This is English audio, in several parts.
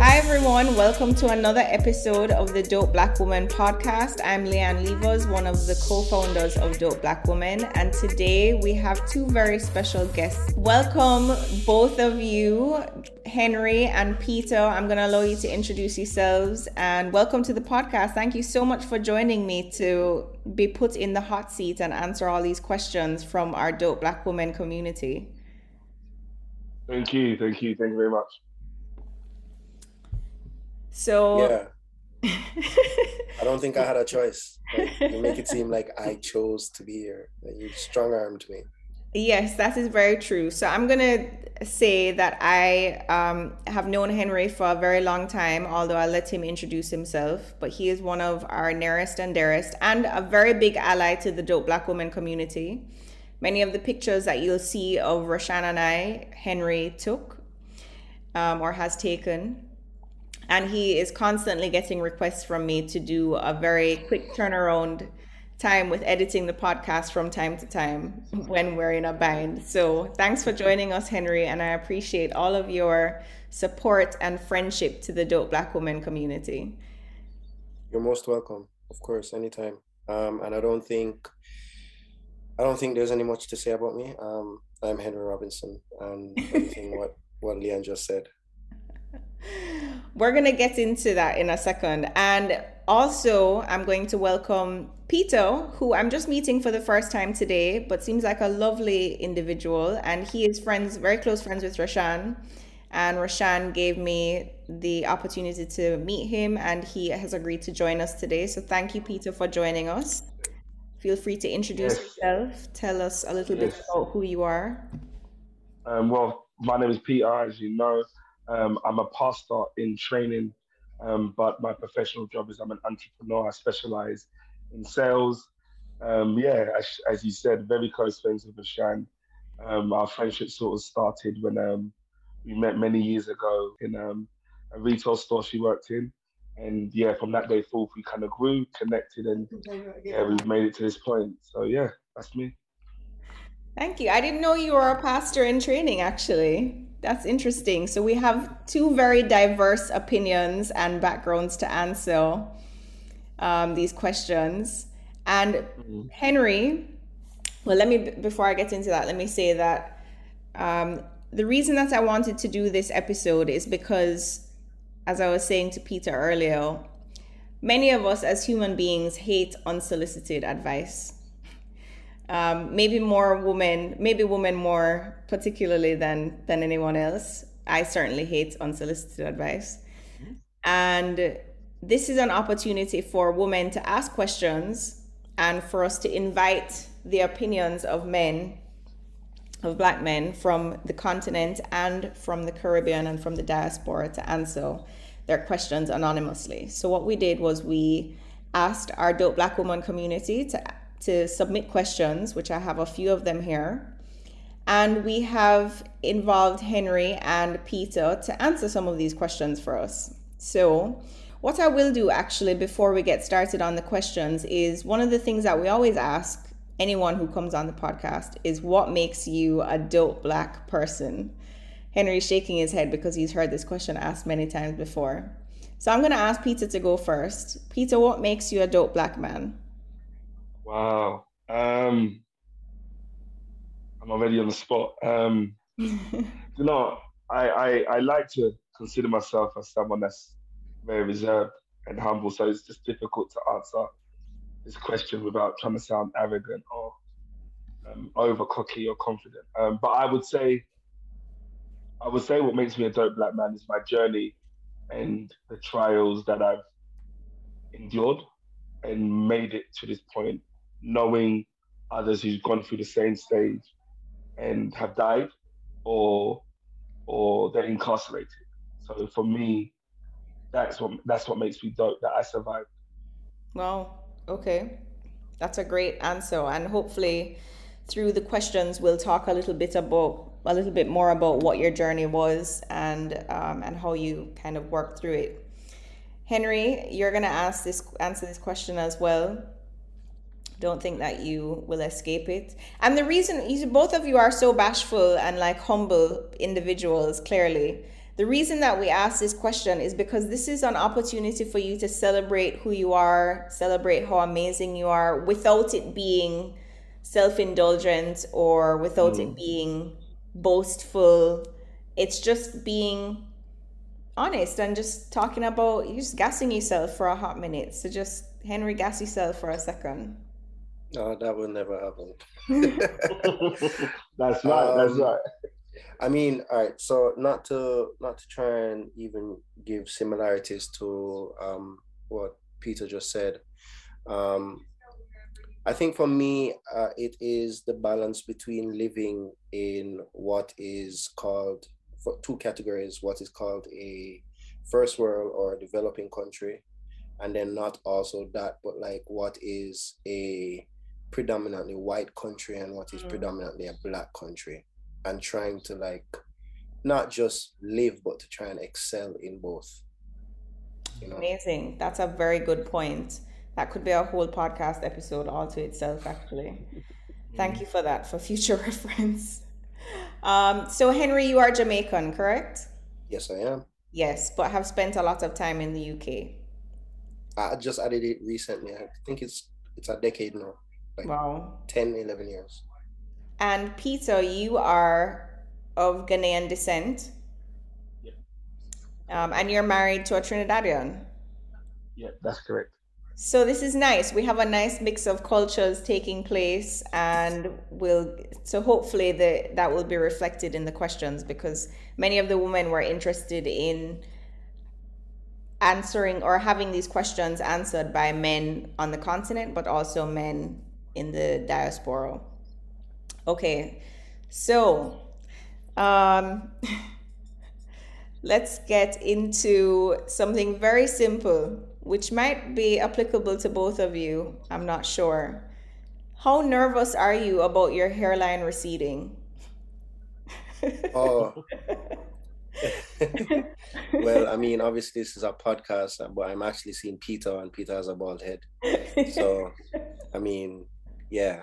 Hi everyone, welcome to another episode of the Dope Black Woman podcast. I'm Leanne Levers, one of the co-founders of Dope Black Woman, and today we have two very special guests. Welcome both of you, Henry and Peter. I'm going to allow you to introduce yourselves and welcome to the podcast. Thank you so much for joining me to be put in the hot seat and answer all these questions from our Dope Black Woman community. Thank you, thank you, thank you very much. So Yeah. I don't think I had a choice. Like, you make it seem like I chose to be here. That you strong armed me. Yes, that is very true. So I'm going to say that I um, have known Henry for a very long time, although I let him introduce himself. But he is one of our nearest and dearest and a very big ally to the Dope Black Woman community. Many of the pictures that you'll see of Rashan and I, Henry took um, or has taken. And he is constantly getting requests from me to do a very quick turnaround time with editing the podcast from time to time when we're in a bind. So thanks for joining us, Henry, and I appreciate all of your support and friendship to the Dope Black Woman community. You're most welcome, of course, anytime. Um, and I don't think I don't think there's any much to say about me. Um, I'm Henry Robinson, and everything what what Leanne just said. We're going to get into that in a second. And also, I'm going to welcome Peter, who I'm just meeting for the first time today, but seems like a lovely individual. And he is friends, very close friends with Rashan. And Rashan gave me the opportunity to meet him, and he has agreed to join us today. So thank you, Peter, for joining us. Feel free to introduce Yes. yourself. Tell us a little bit about who you are. Um, well, my name is Peter, as you know. Um, I'm a pastor in training, um, but my professional job is I'm an entrepreneur. I specialize in sales. Um, yeah, as, as you said, very close friends with Ashan. Um, our friendship sort of started when um, we met many years ago in um, a retail store she worked in. And yeah, from that day forth, we kind of grew, connected, and yeah, we've made it to this point. So yeah, that's me. Thank you. I didn't know you were a pastor in training, actually. That's interesting. So we have two very diverse opinions and backgrounds to answer um, these questions. And Henry, well, let me, before I get into that, let me say that um, the reason that I wanted to do this episode is because, as I was saying to Peter earlier, many of us as human beings hate unsolicited advice um, maybe more women, maybe women more particularly than than anyone else. I certainly hate unsolicited advice, and this is an opportunity for women to ask questions and for us to invite the opinions of men, of black men from the continent and from the Caribbean and from the diaspora to answer their questions anonymously. So what we did was we asked our dope black woman community to to submit questions, which I have a few of them here. And we have involved Henry and Peter to answer some of these questions for us. So, what I will do actually before we get started on the questions is one of the things that we always ask anyone who comes on the podcast is what makes you a dope black person? Henry's shaking his head because he's heard this question asked many times before. So I'm going to ask Peter to go first. Peter, what makes you a dope black man? Wow. Um, I'm already on the spot. Um, you know, I, I I like to consider myself as someone that's very reserved and humble, so it's just difficult to answer this question without trying to sound arrogant or um, over cocky or confident. Um, but I would say, I would say what makes me a dope black man is my journey and the trials that I've endured and made it to this point, knowing others who've gone through the same stage and have died or or they're incarcerated. So for me, that's what that's what makes me dope that I survived. Well, okay. That's a great answer. And hopefully through the questions we'll talk a little bit about a little bit more about what your journey was and um, and how you kind of worked through it. Henry, you're gonna ask this answer this question as well. Don't think that you will escape it. And the reason you, both of you are so bashful and like humble individuals, clearly. The reason that we ask this question is because this is an opportunity for you to celebrate who you are, celebrate how amazing you are without it being self indulgent or without mm. it being boastful. It's just being honest and just talking about you just gassing yourself for a hot minute. So just Henry gas yourself for a second. No, that will never happen. that's right. Um, that's right. I mean, all right. So not to not to try and even give similarities to um, what Peter just said. Um, I think for me, uh, it is the balance between living in what is called for two categories: what is called a first world or developing country, and then not also that, but like what is a predominantly white country and what is mm. predominantly a black country and trying to like not just live but to try and excel in both. You know? amazing. That's a very good point. That could be a whole podcast episode all to itself actually. Thank mm. you for that for future reference. Um, so henry you are jamaican correct? Yes i am. Yes but have spent a lot of time in the uk i just added it recently. I think it's it's a decade now like wow 10 11 years and Peter, you are of Ghanaian descent. Yeah. Um, and you're married to a Trinidadian. Yeah, that's correct. So this is nice. We have a nice mix of cultures taking place, and we'll so hopefully the that will be reflected in the questions because many of the women were interested in answering or having these questions answered by men on the continent, but also men in the diaspora. Okay, so um, let's get into something very simple, which might be applicable to both of you. I'm not sure. How nervous are you about your hairline receding? oh. well, I mean, obviously this is a podcast, but I'm actually seeing Peter, and Peter has a bald head. So, I mean, yeah,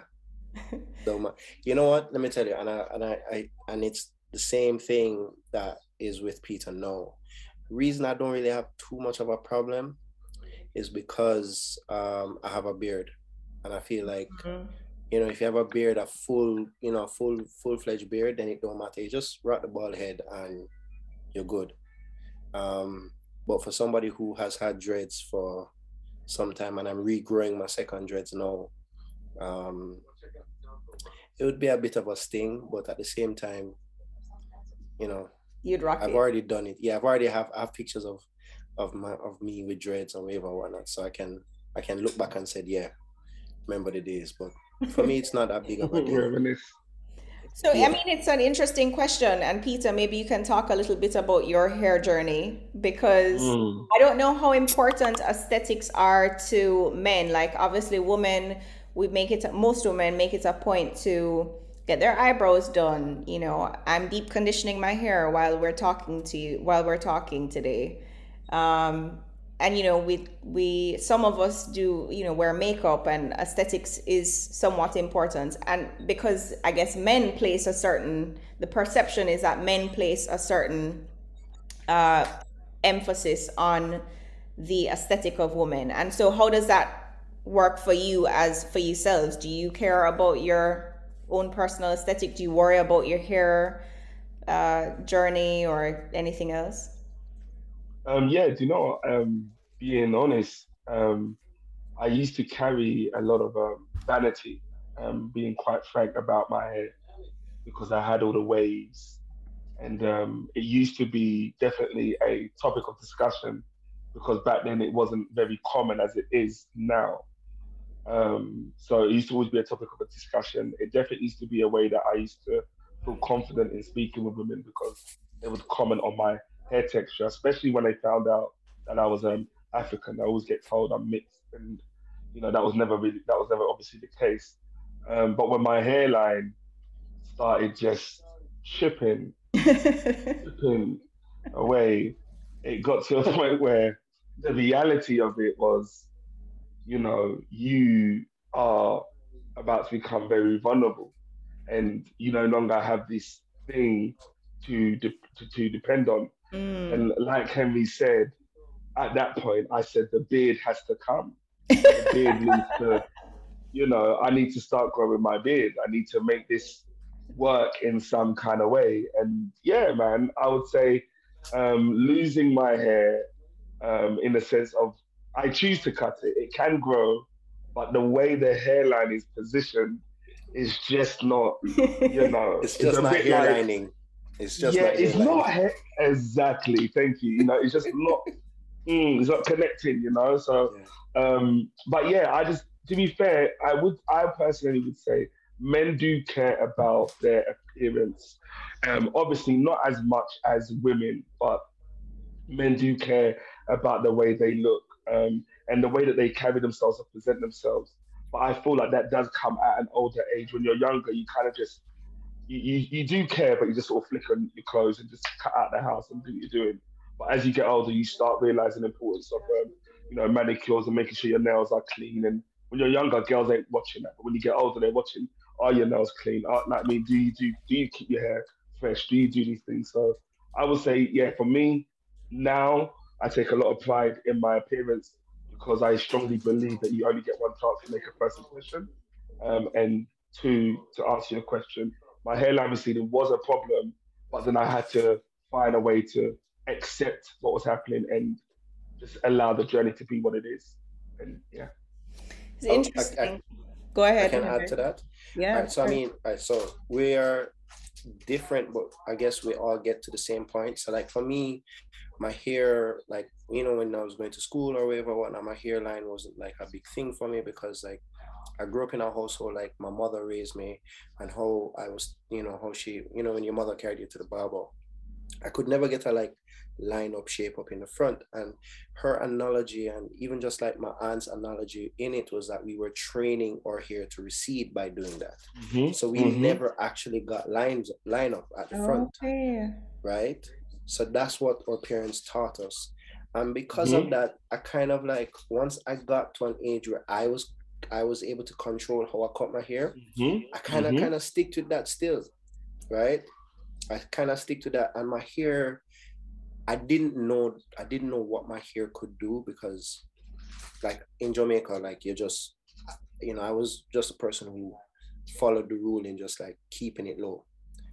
so you know what? Let me tell you, and I and I, I and it's the same thing that is with Peter. No, reason I don't really have too much of a problem is because um, I have a beard, and I feel like mm-hmm. you know if you have a beard, a full you know full full fledged beard, then it don't matter. You just rock the bald head and you're good. Um, but for somebody who has had dreads for some time, and I'm regrowing my second dreads now, um, it would be a bit of a sting, but at the same time, you know, you'd rock I've it. already done it. Yeah, I've already have I have pictures of of my of me with dreads and whatever whatnot, so I can I can look back and say, yeah, remember the days. But for me, it's not that big of a deal. So yeah. I mean, it's an interesting question, and Peter, maybe you can talk a little bit about your hair journey because mm. I don't know how important aesthetics are to men. Like, obviously, women we make it most women make it a point to get their eyebrows done you know. I'm deep conditioning my hair while we're talking to you while we're talking today. Um, and you know we we some of us do you know wear makeup and aesthetics is somewhat important. And because i guess men place a certain the perception is that men place a certain uh, emphasis on the aesthetic of women. And so how does that work for you as for yourselves? Do you care about your own personal aesthetic? Do you worry about your hair uh, journey or anything else? Um, yeah, do you know, um, being honest, um, I used to carry a lot of um, vanity, um, being quite frank about my hair, because I had all the waves. And um, it used to be definitely a topic of discussion because back then it wasn't very common as it is now. Um, so it used to always be a topic of a discussion. It definitely used to be a way that I used to feel confident in speaking with women because they would comment on my hair texture, especially when they found out that I was um, African. I always get told I'm mixed, and you know that was never really that was never obviously the case. Um, but when my hairline started just chipping, chipping away, it got to a point where the reality of it was, you know, you are about to become very vulnerable, and you no longer have this thing to de- to, to depend on. Mm. And like Henry said, at that point, I said the beard has to come. The beard needs to, you know, I need to start growing my beard. I need to make this work in some kind of way. And yeah, man, I would say um, losing my hair um, in the sense of I choose to cut it. It can grow, but the way the hairline is positioned is just not, you know, it's just it's not hairlining. Like, it's just yeah, it's not exactly. Thank you. You know, it's just not. mm, it's not connecting. You know, so. Yeah. Um, but yeah, I just to be fair, I would, I personally would say, men do care about their appearance. Um, obviously, not as much as women, but men do care about the way they look um, and the way that they carry themselves or present themselves. But I feel like that does come at an older age. When you're younger, you kind of just you, you, you do care, but you just sort of flick on your clothes and just cut out the house and do what you're doing. But as you get older, you start realizing the importance of um, you know manicures and making sure your nails are clean. And when you're younger, girls ain't watching that, but when you get older, they're watching. Are your nails clean? Are, like, I mean, do you do do you keep your hair fresh? Do you do these things? So I would say, yeah, for me now, I take a lot of pride in my appearance because I strongly believe that you only get one chance to make a first impression. Um, and to to answer your question, my hairline receding was a problem, but then I had to find a way to accept what was happening and just allow the journey to be what it is. And yeah. It's interesting. I, I, Go ahead. I can add to that. Yeah. Right, so I mean, right, so we are different, but I guess we all get to the same point. So like for me, my hair, like you know, when I was going to school or whatever, whatnot, my hairline wasn't like a big thing for me because like I grew up in a household like my mother raised me and how I was, you know, how she, you know, when your mother carried you to the barber, I could never get a like line up shape up in the front. And her analogy and even just like my aunt's analogy in it was that we were training our hair to recede by doing that. Mm-hmm. So we mm-hmm. never actually got lines line up at the front. Right. So that's what our parents taught us. And because mm-hmm. of that, I kind of like once I got to an age where I was I was able to control how I cut my hair. Mm-hmm. I kind of mm-hmm. kind of stick to that still, right? I kind of stick to that, and my hair. I didn't know I didn't know what my hair could do because, like in Jamaica, like you're just, you know, I was just a person who followed the rule and just like keeping it low.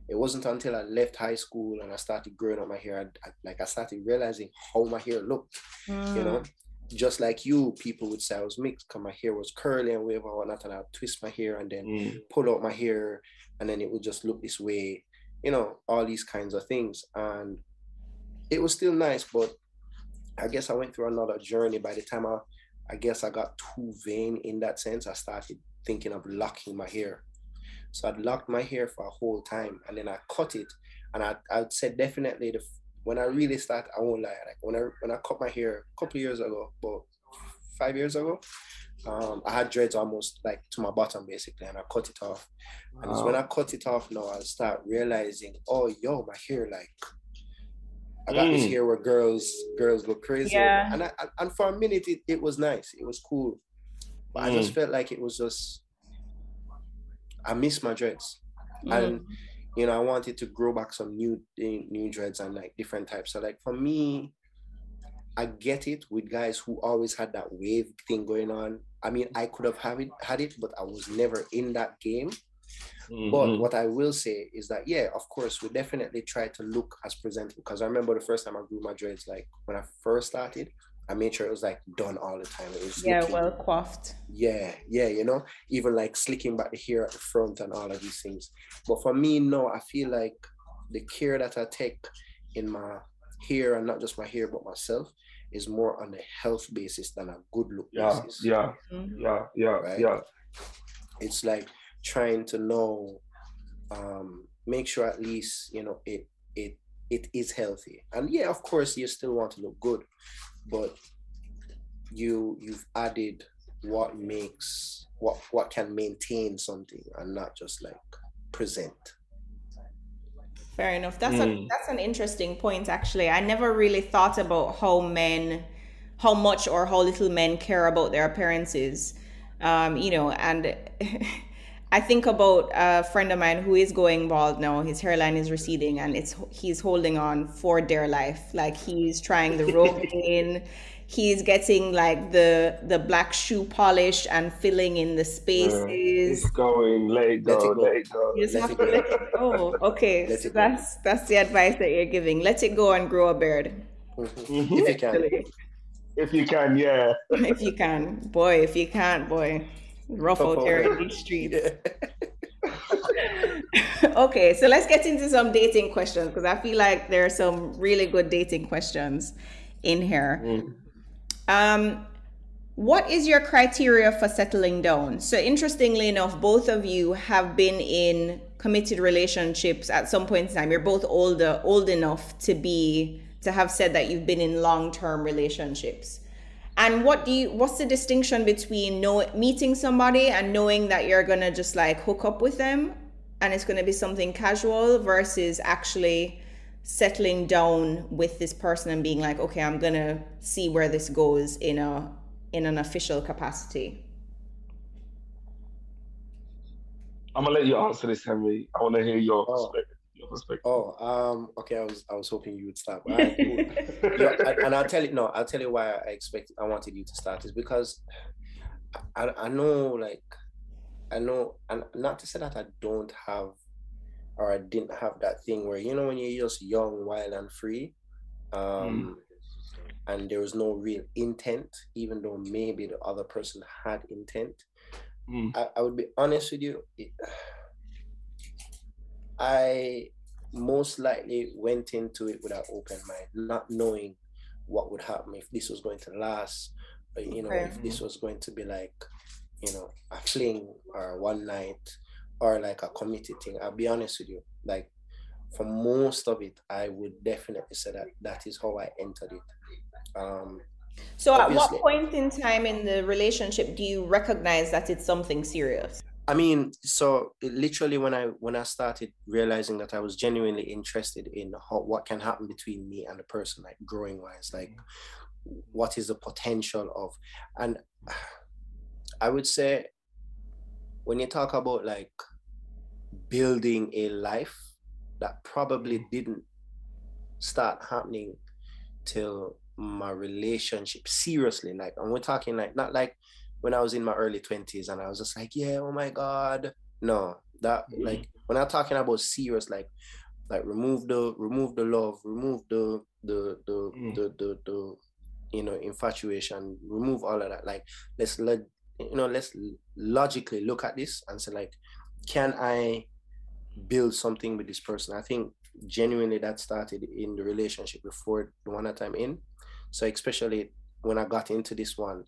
It wasn't until I left high school and I started growing up my hair, I, I, like I started realizing how my hair looked. Mm. You know, mm just like you, people would say I was mixed because my hair was curly and whatever, whatnot, and I'd twist my hair and then mm. pull out my hair, and then it would just look this way, you know, all these kinds of things. And it was still nice, but I guess I went through another journey. By the time I, I guess I got too vain in that sense, I started thinking of locking my hair. So I'd locked my hair for a whole time, and then I cut it, and I I'd say definitely the when I really started, I won't lie, like when I when I cut my hair a couple years ago, about five years ago, um, I had dreads almost like to my bottom basically, and I cut it off. And it's when I cut it off now, I start realizing, oh yo, my hair like I got mm. this hair where girls girls go crazy. Yeah. And I, and for a minute it, it was nice. It was cool. But mm. I just mm. felt like it was just I miss my dreads. Mm. And you know, I wanted to grow back some new new dreads and like different types. So like for me, I get it with guys who always had that wave thing going on. I mean, I could have have it, had it, but I was never in that game. Mm-hmm. But what I will say is that yeah, of course, we definitely try to look as presentable. Because I remember the first time I grew my dreads, like when I first started, I made sure it was like done all the time. It was yeah, looking, well coiffed. Yeah, yeah, you know, even like slicking back the hair at the front and all of these things. But for me, no, I feel like the care that I take in my hair and not just my hair but myself is more on a health basis than a good look yeah, basis. Yeah, mm-hmm. yeah, yeah, right? yeah. It's like trying to know, um, make sure at least you know it it it is healthy. And yeah, of course, you still want to look good, but you you've added what makes what what can maintain something and not just like present Fair enough. That's mm. a that's an interesting point actually. I never really thought about how men how much or how little men care about their appearances. Um, you know, and I think about a friend of mine who is going bald now. His hairline is receding and it's he's holding on for dear life. Like he's trying the Rogaine he's getting like the the black shoe polish and filling in the spaces. Uh, it's going, let it go, let it go. Let it go. You just let have to go. let it go. Okay, so that's that's the advice that you're giving. Let it go and grow a beard. Mm-hmm. If you can. If you can, yeah. if you can, boy. If you can't, boy, rough out there in these streets. okay, so let's get into some dating questions because I feel like there are some really good dating questions in here. Mm. Um, what is your criteria for settling down? So, interestingly enough, both of you have been in committed relationships at some point in time. You're both older, old enough to be to have said that you've been in long-term relationships. And what do you? What's the distinction between know, meeting somebody and knowing that you're gonna just like hook up with them, and it's gonna be something casual versus actually settling down with this person and being like okay i'm gonna see where this goes in a in an official capacity i'm gonna let you answer this henry i want to hear your oh. perspective your perspective. Oh, um, okay. I was I was hoping you would start. Right, cool. yeah, and I'll tell you no. I'll tell you why I expect I wanted you to start is because I I know like I know and not to say that I don't have or I didn't have that thing where you know when you're just young, wild, and free, um, mm. and there was no real intent, even though maybe the other person had intent. Mm. I, I, would be honest with you. It, I most likely went into it with an open mind, not knowing what would happen if this was going to last, or, you know, okay. if this was going to be like, you know, a fling or one night or like a committed thing. I'll be honest with you. Like for most of it, I would definitely say that that is how I entered it. Um, so at what point in time in the relationship do you recognize that it's something serious? I mean, so literally when I when I started realizing that I was genuinely interested in how, what can happen between me and the person, like growing wise, like what is the potential of, and I would say when you talk about like building a life that probably mm. didn't start happening till my relationship seriously like and we're talking like not like when i was in my early 20s and i was just like yeah oh my god no that mm-hmm. like when i'm talking about serious like like remove the remove the love remove the the the mm. the, the, the you know infatuation remove all of that like let's let you know let's logically look at this and say like can i build something with this person. I think genuinely that started in the relationship before the one that I'm in. So especially when I got into this one,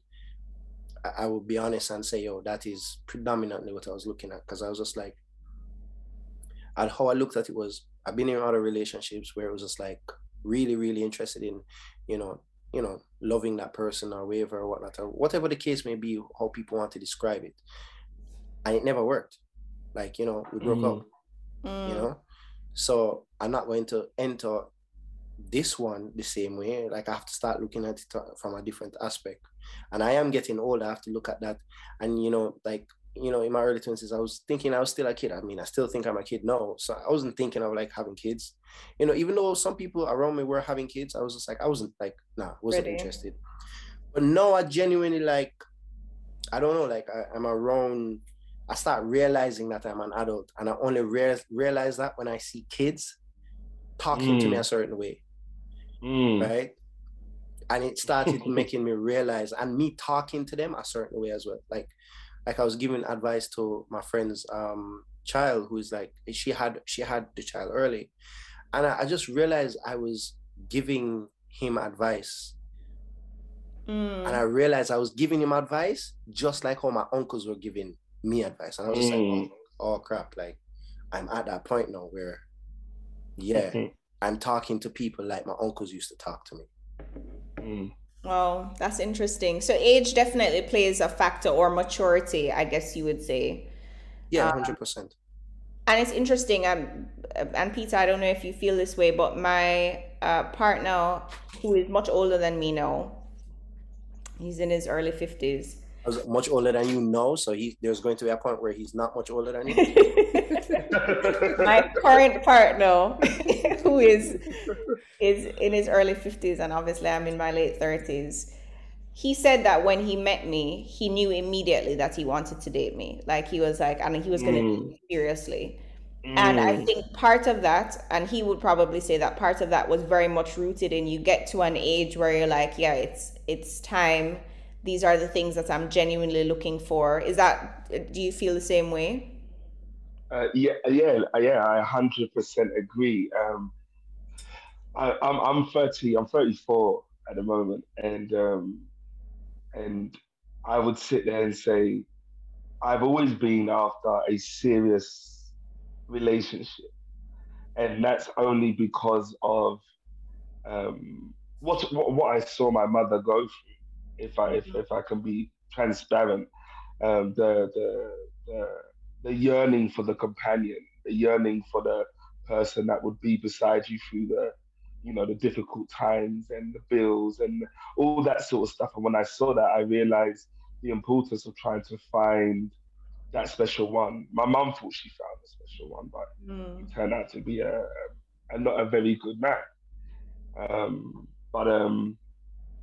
I, I will be honest and say, yo, that is predominantly what I was looking at. Cause I was just like, and how I looked at it was I've been in other relationships where it was just like really, really interested in, you know, you know, loving that person or whatever or whatnot, or whatever the case may be, how people want to describe it. And it never worked. Like, you know, we broke mm. up mm. you know so i'm not going to enter this one the same way like i have to start looking at it from a different aspect and i am getting old i have to look at that and you know like you know in my early 20s i was thinking i was still a kid i mean i still think i'm a kid now so i wasn't thinking of like having kids you know even though some people around me were having kids i was just like i wasn't like nah wasn't Ready. interested but no i genuinely like i don't know like I, i'm around I start realizing that I'm an adult, and I only re- realize that when I see kids talking mm. to me mm. a certain way, mm. right? And it started making me realize, and me talking to them a certain way as well. Like, like I was giving advice to my friend's um, child, who's like she had she had the child early, and I, I just realized I was giving him advice Mm. And I realized I was giving him advice just like how my uncles were giving me advice. And I was just mm. like, oh, oh, crap, like I'm at that point now where, yeah, mm-hmm. I'm talking to people like my uncles used to talk to me. Mm. Well, that's interesting. So age definitely plays a factor or maturity, I guess you would say. Yeah, um, hundred percent. And it's interesting. Um, and Peter, I don't know if you feel this way, but my uh, partner, who is much older than me now, He's in his early fifties. Much older than you know, so he there's going to be a point where he's not much older than you. My current partner, who is is in his early fifties, and obviously I'm in my late thirties. He said that when he met me, he knew immediately that he wanted to date me. Like he was like, and he was going to mm. me seriously. Mm. And I think part of that, and he would probably say that part of that was very much rooted in you get to an age where you're like, yeah, it's it's time. These are the things that I'm genuinely looking for. Is that do you feel the same way? Uh, yeah, yeah, yeah. I hundred percent agree. Um, I, am I'm, I'm 30. I'm 34 at the moment, and um, and I would sit there and say, I've always been after a serious relationship, and that's only because of um, what, what, what I saw my mother go through. If I if, if I can be transparent, um, the, the the the yearning for the companion, the yearning for the person that would be beside you through the you know the difficult times and the bills and all that sort of stuff. And when I saw that, I realized the importance of trying to find that special one. My mum thought she found a special one, but mm. it turned out to be a, a, not a very good man. Um, but um,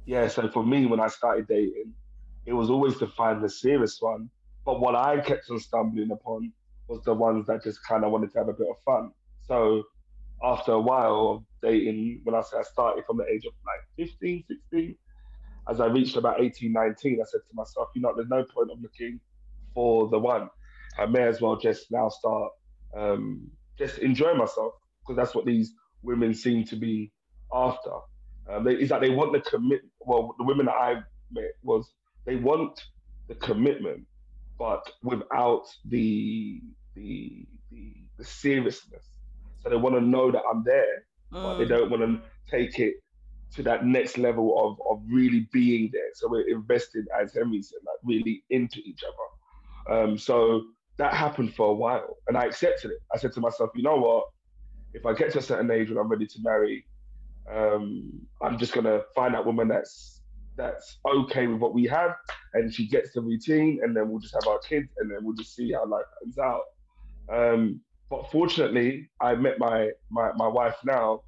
yeah, so for me, when I started dating, it was always to find the serious one. But what I kept on stumbling upon was the ones that just kind of wanted to have a bit of fun. So after a while of dating, when I say I started from the age of like 15, 16, as I reached about 18, 19, I said to myself, you know, there's no point of looking for the one. I may as well just now start um, just enjoy myself because that's what these women seem to be after. Um, they, is that they want the commit. Well, the women that I met was they want the commitment, but without the the the, the seriousness. So they want to know that I'm there, mm. but they mm. don't want to take it to that next level of of really being there. So we're invested, as Henry said, like really into each other. Um, so that happened for a while, and I accepted it. I said to myself, you know what? If I get to a certain age when I'm ready to marry, um, I'm just gonna find that woman that's that's okay with what we have, and she gets the routine, and then we'll just have our kids, and then we'll just see how life comes out. Um, but fortunately, I met my, my my wife now,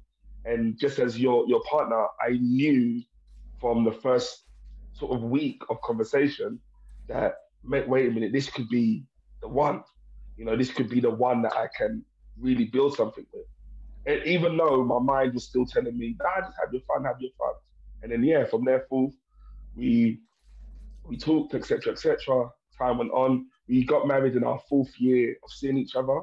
and just as your your partner, I knew from the first sort of week of conversation that wait a minute, this could be the one. You know, this could be the one that I can really build something with. And even though my mind was still telling me, nah, just have your fun, have your fun. And then yeah, from there forth, we we talked, etc., etc. Time went on. We got married in our fourth year of seeing each other.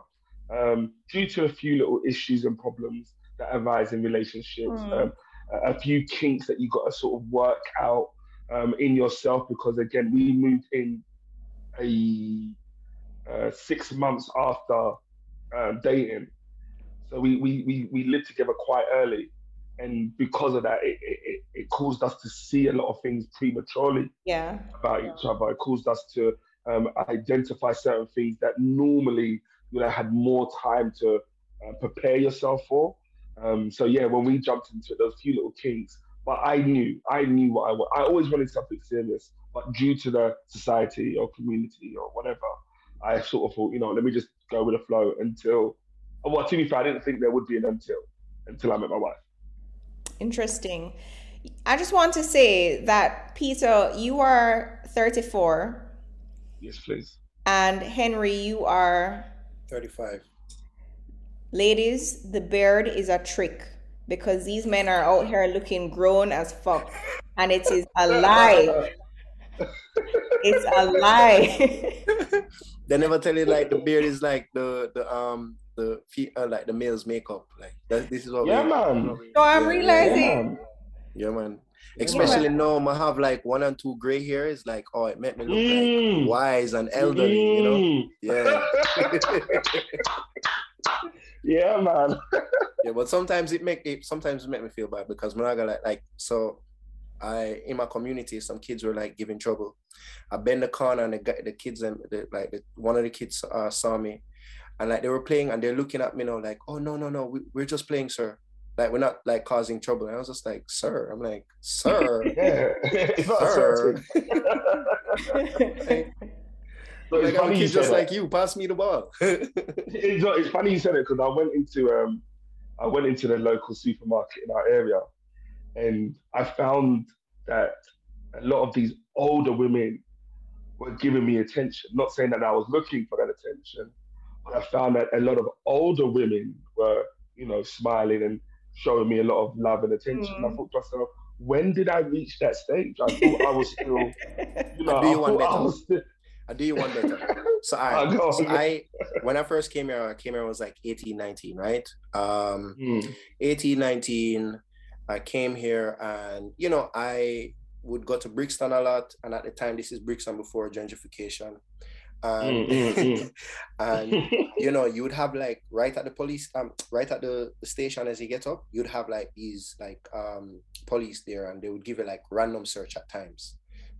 Um, due to a few little issues and problems that arise in relationships, mm. um, a, a few kinks that you got to sort of work out um, in yourself because again, we moved in a uh, six months after uh, dating. So we, we, we, we lived together quite early. And because of that, it, it, it caused us to see a lot of things prematurely yeah. about each other. It caused us to um, identify certain things that normally you would have had more time to uh, prepare yourself for. Um, so yeah, when we jumped into it, those few little kinks, but I knew, I knew what I want. I always wanted something serious, but due to the society or community or whatever, I sort of thought, you know, let me just go with the flow until. Well, to be fair, I didn't think there would be an until until I met my wife. Interesting. I just want to say that Peter, you are 34. Yes, please. And Henry, you are 35. Ladies, the beard is a trick because these men are out here looking grown as fuck. And it is a lie. it's a lie. they never tell you like the beard is like the the um the feet uh, like the male's makeup. Like that, this is what yeah, we, man. So I'm yeah, realizing. Yeah, man. Especially yeah. now I have like one and two gray hairs, like oh it made me look mm. like wise and elderly, mm. you know? Mm. Yeah. yeah, man. yeah, but sometimes it make it sometimes it make me feel bad because when I'm like, like so I in my community, some kids were like giving trouble. I bend the corner and the the kids and the, like the, one of the kids uh, saw me, and like they were playing and they're looking at me, you know, like, oh no no no, we, we're just playing, sir. Like we're not like causing trouble. And I was just like, sir. I'm like, sir, sir. like, like I'm a kid just like you. Pass me the ball. it's, it's funny you said it because I went into um I went into the local supermarket in our area and I found that a lot of these older women were giving me attention. Not saying that I was looking for that attention, but I found that a lot of older women were, you know, smiling and showing me a lot of love and attention. Mm. I thought to myself, when did I reach that stage? I thought I was still, you know, I, do you I, I was still, I do you one better. So I, oh, so I, when I first came here, I came here I was like 18, 19, right? Um, mm. 18, 19, I came here and, you know, I would go to Brixton a lot. And at the time, this is Brixton before gentrification. And, mm, mm, mm. and you know, you would have like right at the police, um, right at the, station as you get up, you'd have like these like um police there and they would give you like random search at times.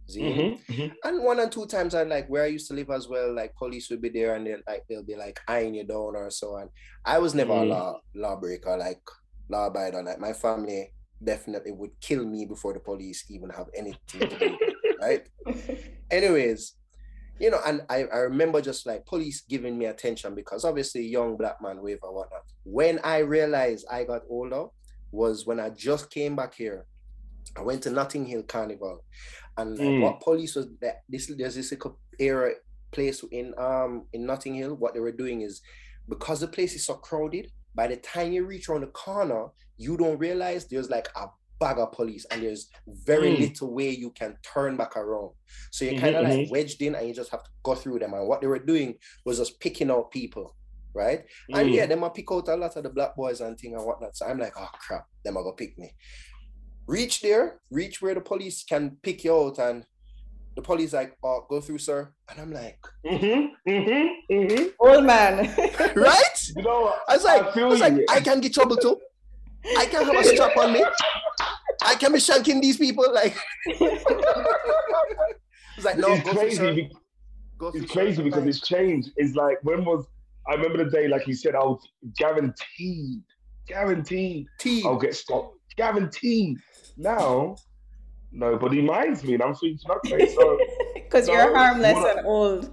Mm-hmm, mm-hmm. And one and two times I like where I used to live as well, like police would be there and they'll like they'll be like eyeing you down or so on. I was never a law lawbreaker, like law abider. Like my family definitely would kill me before the police even have anything to do right? Anyways, you know, and I, I remember just like police giving me attention because obviously young black man wave or whatnot. When I realized I got older was when I just came back here. I went to Notting Hill Carnival, and mm. what police was that? This there's this era place in um in Notting Hill. What they were doing is because the place is so crowded, by the time you reach around the corner, you don't realize there's like a bag of police and there's very mm. little way you can turn back around. So you're kind of mm-hmm, like mm-hmm. wedged in and you just have to go through them. And what they were doing was just picking out people, right? Mm. And yeah, they might pick out a lot of the black boys and thing and whatnot. So I'm like, oh crap, them are gonna pick me. Reach there, reach where the police can pick you out and the police like, oh, go through, sir. And I'm like, mm-hmm, mm-hmm, mm-hmm. old man. right? You know, I was like, I, I was like, I can get trouble too. I can have a strap on me. I can be shanking these people. Like, it's like, no, it's crazy. it's crazy because it's changed. It's like, when was, I remember the day, like you said, I was guaranteed, guaranteed, Team. I'll get stopped. Guaranteed. Now, nobody minds me, and I'm thinking, okay, so because so, you're harmless and old.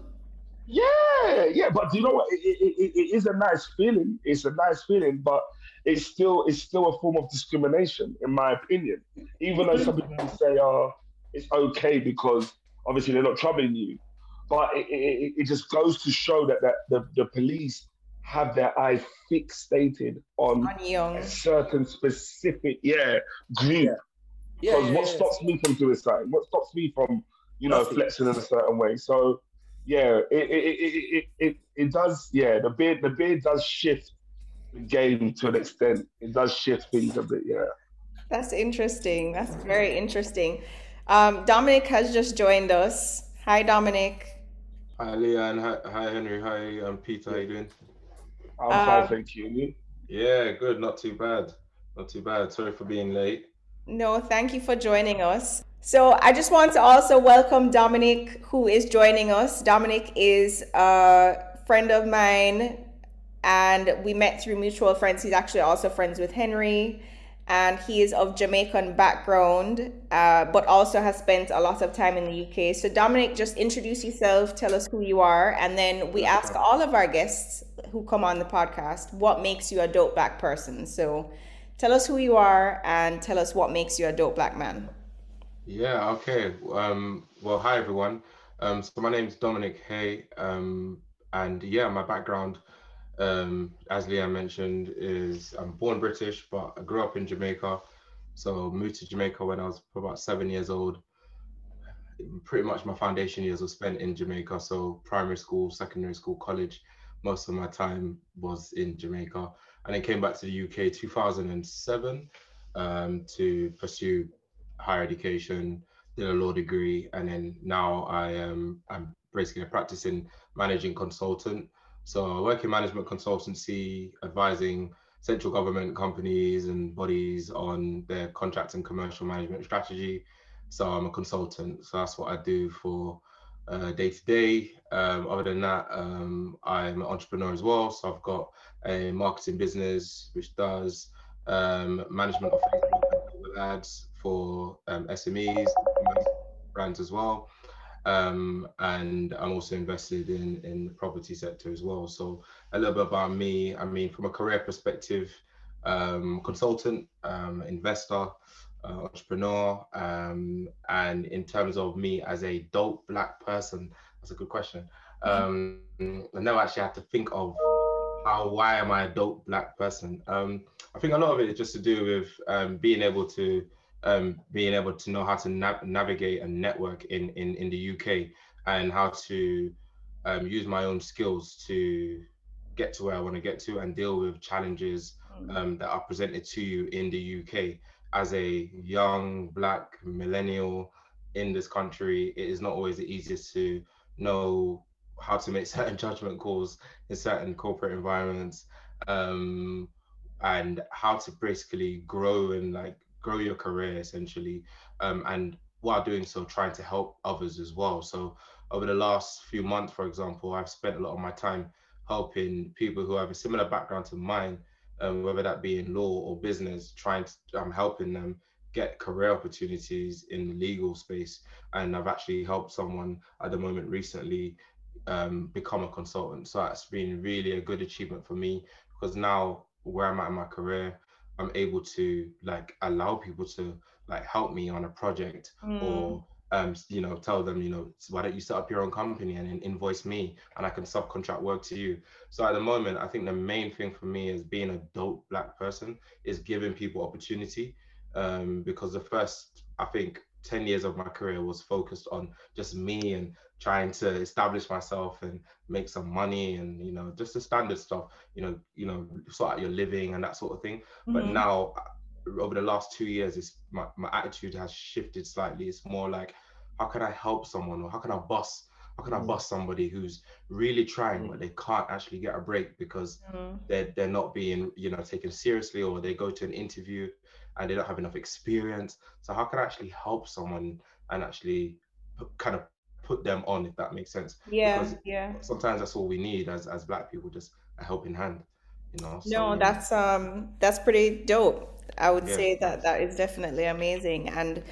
Yeah, yeah, but you know what? It, it, it, it is a nice feeling. It's a nice feeling, but it's still it's still a form of discrimination, in my opinion. Even though some people say, "Oh, it's okay because obviously they're not troubling you," but it, it, it just goes to show that that the, the police have their eyes fixated on, on a certain specific yeah group. Yeah. Because yeah, yeah, what yeah, stops me from doing something? What stops me from, you know, Nothing. flexing in a certain way? So, yeah, it it, it it, it, it does. Yeah, the beard the beard does shift the game to an extent. It does shift things a bit. Yeah. That's interesting. That's very interesting. Um, Dominic has just joined us. Hi, Dominic. Hi, Leanne. Hi, hi Henry. Hi, um, Peter. How are you doing? I'm um, fine, thank you. Yeah, good. Not too bad. Not too bad. Sorry for being late. No, thank you for joining us. So I just want to also welcome Dominic, who is joining us. Dominic is a friend of mine, and we met through mutual friends. He's actually also friends with Henry, and he is of Jamaican background, uh, but also has spent a lot of time in the UK. So Dominic, just introduce yourself, tell us who you are, and then we ask all of our guests who come on the podcast what makes you a dope black person. So Tell us who you are and tell us what makes you a dope black man. Yeah, okay. Um, well, hi everyone. Um, so my name is Dominic Hay, um, and yeah, my background, um, as Leanne mentioned, is I'm born British, but I grew up in Jamaica. So moved to Jamaica when I was about seven years old. Pretty much my foundation years were spent in Jamaica. So primary school, secondary school, college, most of my time was in Jamaica. And then came back to the UK 2007 um, to pursue higher education, did a law degree, and then now I am I'm basically a practicing managing consultant. So I work in management consultancy, advising central government companies and bodies on their contract and commercial management strategy. So I'm a consultant. So that's what I do for day to day. Other than that, um, I'm an entrepreneur as well. So I've got a marketing business which does um, management of Facebook ads for um, SMEs, brands as well. Um, and I'm also invested in in the property sector as well. So a little bit about me. I mean, from a career perspective, um, consultant, um, investor, uh, entrepreneur, um, and in terms of me as a dope black person, that's a good question. Um, I now actually have to think of how why am I a dope black person. Um, I think a lot of it is just to do with um, being able to um, being able to know how to nav- navigate and network in, in in the UK and how to um, use my own skills to get to where I want to get to and deal with challenges mm. um, that are presented to you in the UK as a young black millennial in this country. It is not always the easiest to know how to make certain judgment calls in certain corporate environments um, and how to basically grow and like grow your career essentially um, and while doing so trying to help others as well. So over the last few months for example i've spent a lot of my time helping people who have a similar background to mine um, whether that be in law or business trying to i'm helping them get career opportunities in the legal space. And i've actually helped someone at the moment recently um, become a consultant. So that's been really a good achievement for me because now where i'm at in my career I'm able to like allow people to like help me on a project mm. or um you know tell them you know why don't you set up your own company and invoice me and I can subcontract work to you. So at the moment I think the main thing for me is being a dope black person is giving people opportunity um because the first I think 10 years of my career was focused on just me and trying to establish myself and make some money and you know just the standard stuff you know you know sort out your living and that sort of thing mm-hmm. but now uh, over the last two years it's my, my attitude has shifted slightly it's more like how can i help someone or how can i boss how can I mm-hmm. somebody who's really trying but they can't actually get a break because mm-hmm. they're they're not being you know taken seriously or they go to an interview and they don't have enough experience? So how can I actually help someone and actually kind of put them on if that makes sense? Yeah because yeah. sometimes that's all we need as as black people just a helping hand you know? So, no that's um that's pretty dope I would yeah. say that that is definitely amazing, and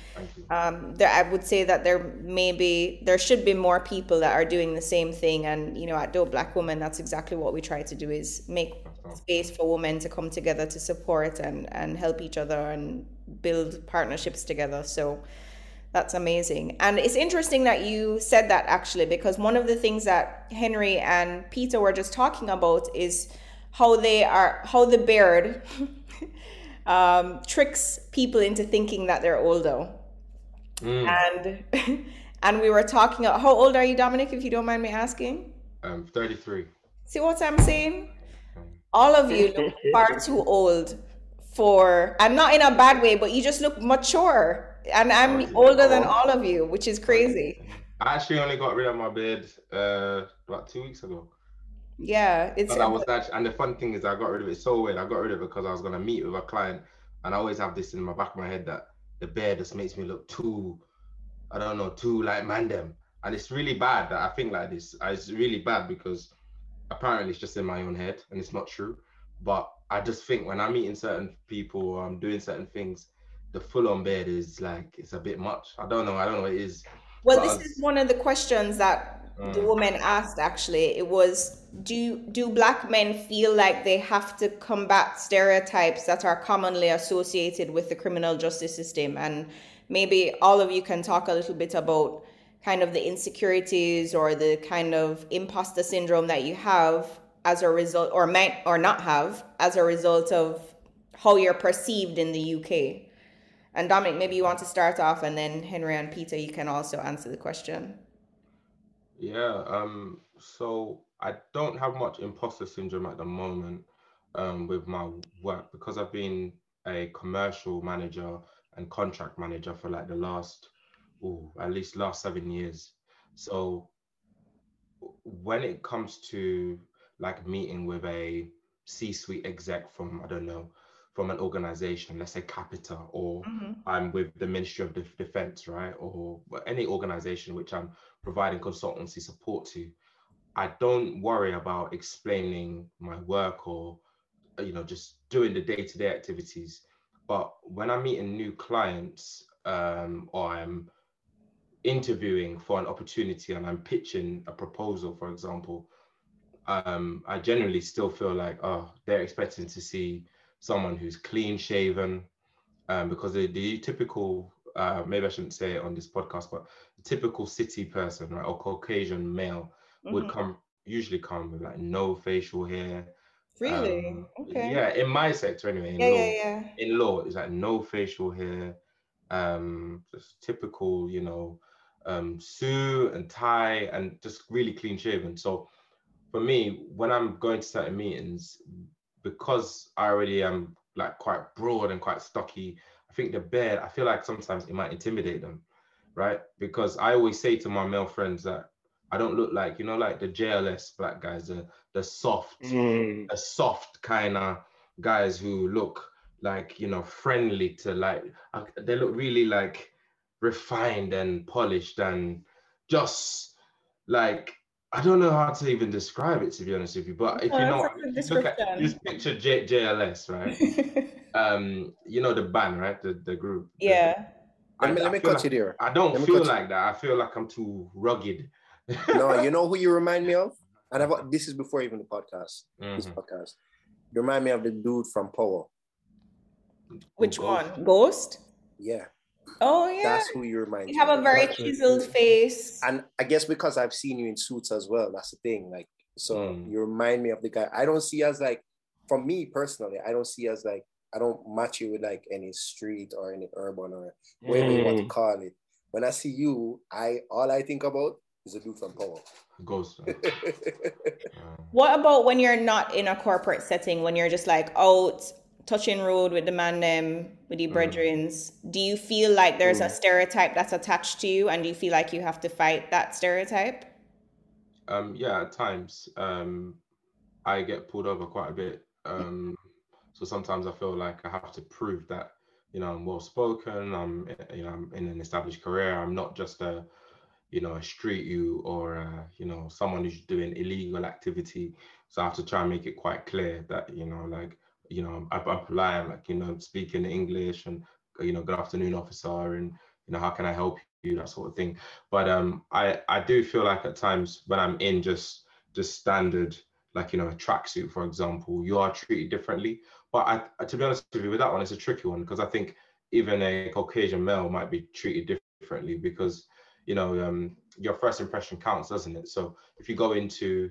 um, there, I would say that there may be there should be more people that are doing the same thing. And you know, at Dope Black Woman, that's exactly what we try to do: is make space for women to come together to support and and help each other and build partnerships together. So that's amazing. And it's interesting that you said that actually, because one of the things that Henry and Peter were just talking about is how they are, how the beard um, tricks people into thinking that they're older. Mm. And and we were talking. How old are you, Dominic? If you don't mind me asking. I'm 33. See what I'm saying? All of you look far too old for, and not in a bad way, but you just look mature and I'm older than all of you, which is crazy. I actually only got rid of my beard uh, about two weeks ago. Yeah, it's. But I was actually, and the fun thing is, I got rid of it so weird. I got rid of it because I was gonna meet with a client, and I always have this in my back of my head that the beard just makes me look too, I don't know, too like mandem, and it's really bad that I think like this. Uh, it's really bad because apparently it's just in my own head and it's not true. But I just think when I'm meeting certain people or I'm doing certain things, the full on bed is like it's a bit much. I don't know. I don't know what it is. Well, this is one of the questions that mm. the woman asked. Actually, it was do do black men feel like they have to combat stereotypes that are commonly associated with the criminal justice system? And maybe all of you can talk a little bit about kind of the insecurities or the kind of imposter syndrome that you have as a result or might or not have as a result of how you're perceived in the UK. And Dominic, maybe you want to start off and then Henry and Peter you can also answer the question. Yeah, um so I don't have much imposter syndrome at the moment um, with my work because I've been a commercial manager and contract manager for like the last, ooh, at least last seven years. So when it comes to like meeting with a C-suite exec from I don't know from an organization, let's say Capita, or mm-hmm. I'm with the Ministry of Defense, right, or any organization which I'm providing consultancy support to. I don't worry about explaining my work or you know just doing the day-to-day activities but when i'm meeting new clients um, or i'm interviewing for an opportunity and i'm pitching a proposal for example um, i generally still feel like oh they're expecting to see someone who's clean shaven um, because the, the typical uh, maybe i shouldn't say it on this podcast but typical city person right or caucasian male mm-hmm. would come usually come with like no facial hair Really? Um, okay. Yeah, in my sector anyway. In yeah, law, yeah, yeah. In law, it's like no facial hair, um, just typical, you know, um, suit and tie, and just really clean shaven. So, for me, when I'm going to certain meetings, because I already am like quite broad and quite stocky, think the beard, I feel like sometimes it might intimidate them, right? Because I always say to my male friends that I don't look like, you know, like the JLS black guys, the the soft, mm. the soft kind of guys who look like, you know, friendly to like they look really like refined and polished and just like I don't know how to even describe it to be honest with you, but if you know, look at just picture J- JLS, right? um, you know the band, right? The the group. Yeah. The, let me, let me cut like. I don't feel like that. I feel like I'm too rugged no, you know who you remind me of? And I've, this is before even the podcast. Mm-hmm. This podcast. You remind me of the dude from Power. Which Ghost. one? Ghost? Yeah. Oh yeah. That's who you remind me of. you have a very chiseled face. And I guess because I've seen you in suits as well, that's the thing. Like, so mm. you remind me of the guy. I don't see as like, for me personally, I don't see as like, I don't match you with like any street or any urban or whatever mm. you want to mm. call it. When I see you, I all I think about is a dude from Power. Ghost. what about when you're not in a corporate setting, when you're just like out touching road with the man them with the mm. brethrens, do you feel like there's mm. a stereotype that's attached to you and do you feel like you have to fight that stereotype? Um, yeah, at times. Um, I get pulled over quite a bit. Um, so sometimes I feel like I have to prove that, you know, I'm well spoken, I'm you know, I'm in an established career, I'm not just a you know, a street you or, uh, you know, someone who's doing illegal activity. So I have to try and make it quite clear that, you know, like, you know, I'm, I'm polite, like, you know, I'm speaking English and, you know, good afternoon, officer, and, you know, how can I help you, that sort of thing. But um, I, I do feel like at times when I'm in just, just standard, like, you know, a tracksuit, for example, you are treated differently. But I, to be honest with you, with that one, it's a tricky one because I think even a Caucasian male might be treated differently because you know, um, your first impression counts, doesn't it? So if you go into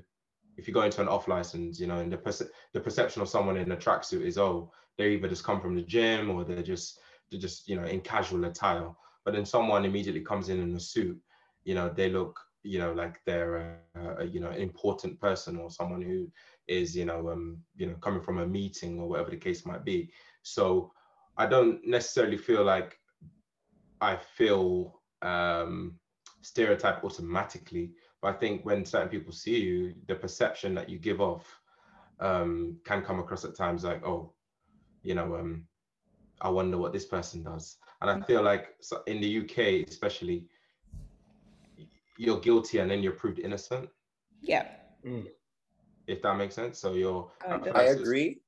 if you go into an off license, you know, and the perce- the perception of someone in a tracksuit is, oh, they either just come from the gym or they're just they're just you know in casual attire. But then someone immediately comes in in a suit, you know, they look you know like they're a, you know an important person or someone who is you know um you know coming from a meeting or whatever the case might be. So I don't necessarily feel like I feel um stereotype automatically. But I think when certain people see you, the perception that you give off um, can come across at times like, oh, you know, um, I wonder what this person does. And I feel like in the UK, especially, you're guilty and then you're proved innocent. Yeah. Mm. If that makes sense. So you're. I agree.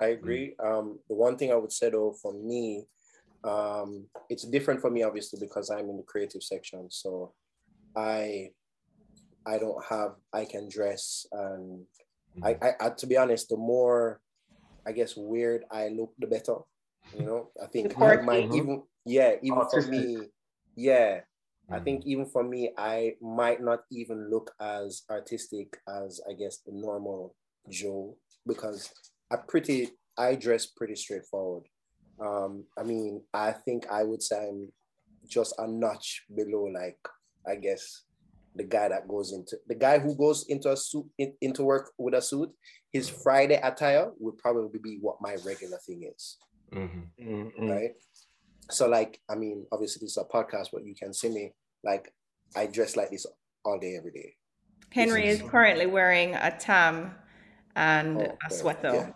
I agree. Mm. Um, the one thing I would say though, for me, um, it's different for me obviously because I'm in the creative section. So I I don't have I can dress and I, mm-hmm. I, I to be honest, the more I guess weird I look, the better. You know, I think my, my even yeah, even for me, yeah. I think even for me, I might not even look as artistic as I guess the normal Joe because I pretty I dress pretty straightforward. Um, I mean, I think I would say I'm just a notch below, like I guess the guy that goes into the guy who goes into a suit in, into work with a suit. His Friday attire would probably be what my regular thing is, Mm-hmm. Mm-hmm. right? So, like, I mean, obviously this is a podcast, but you can see me like I dress like this all day, every day. Henry is currently wearing a tam and Oh, a sweater. yeah.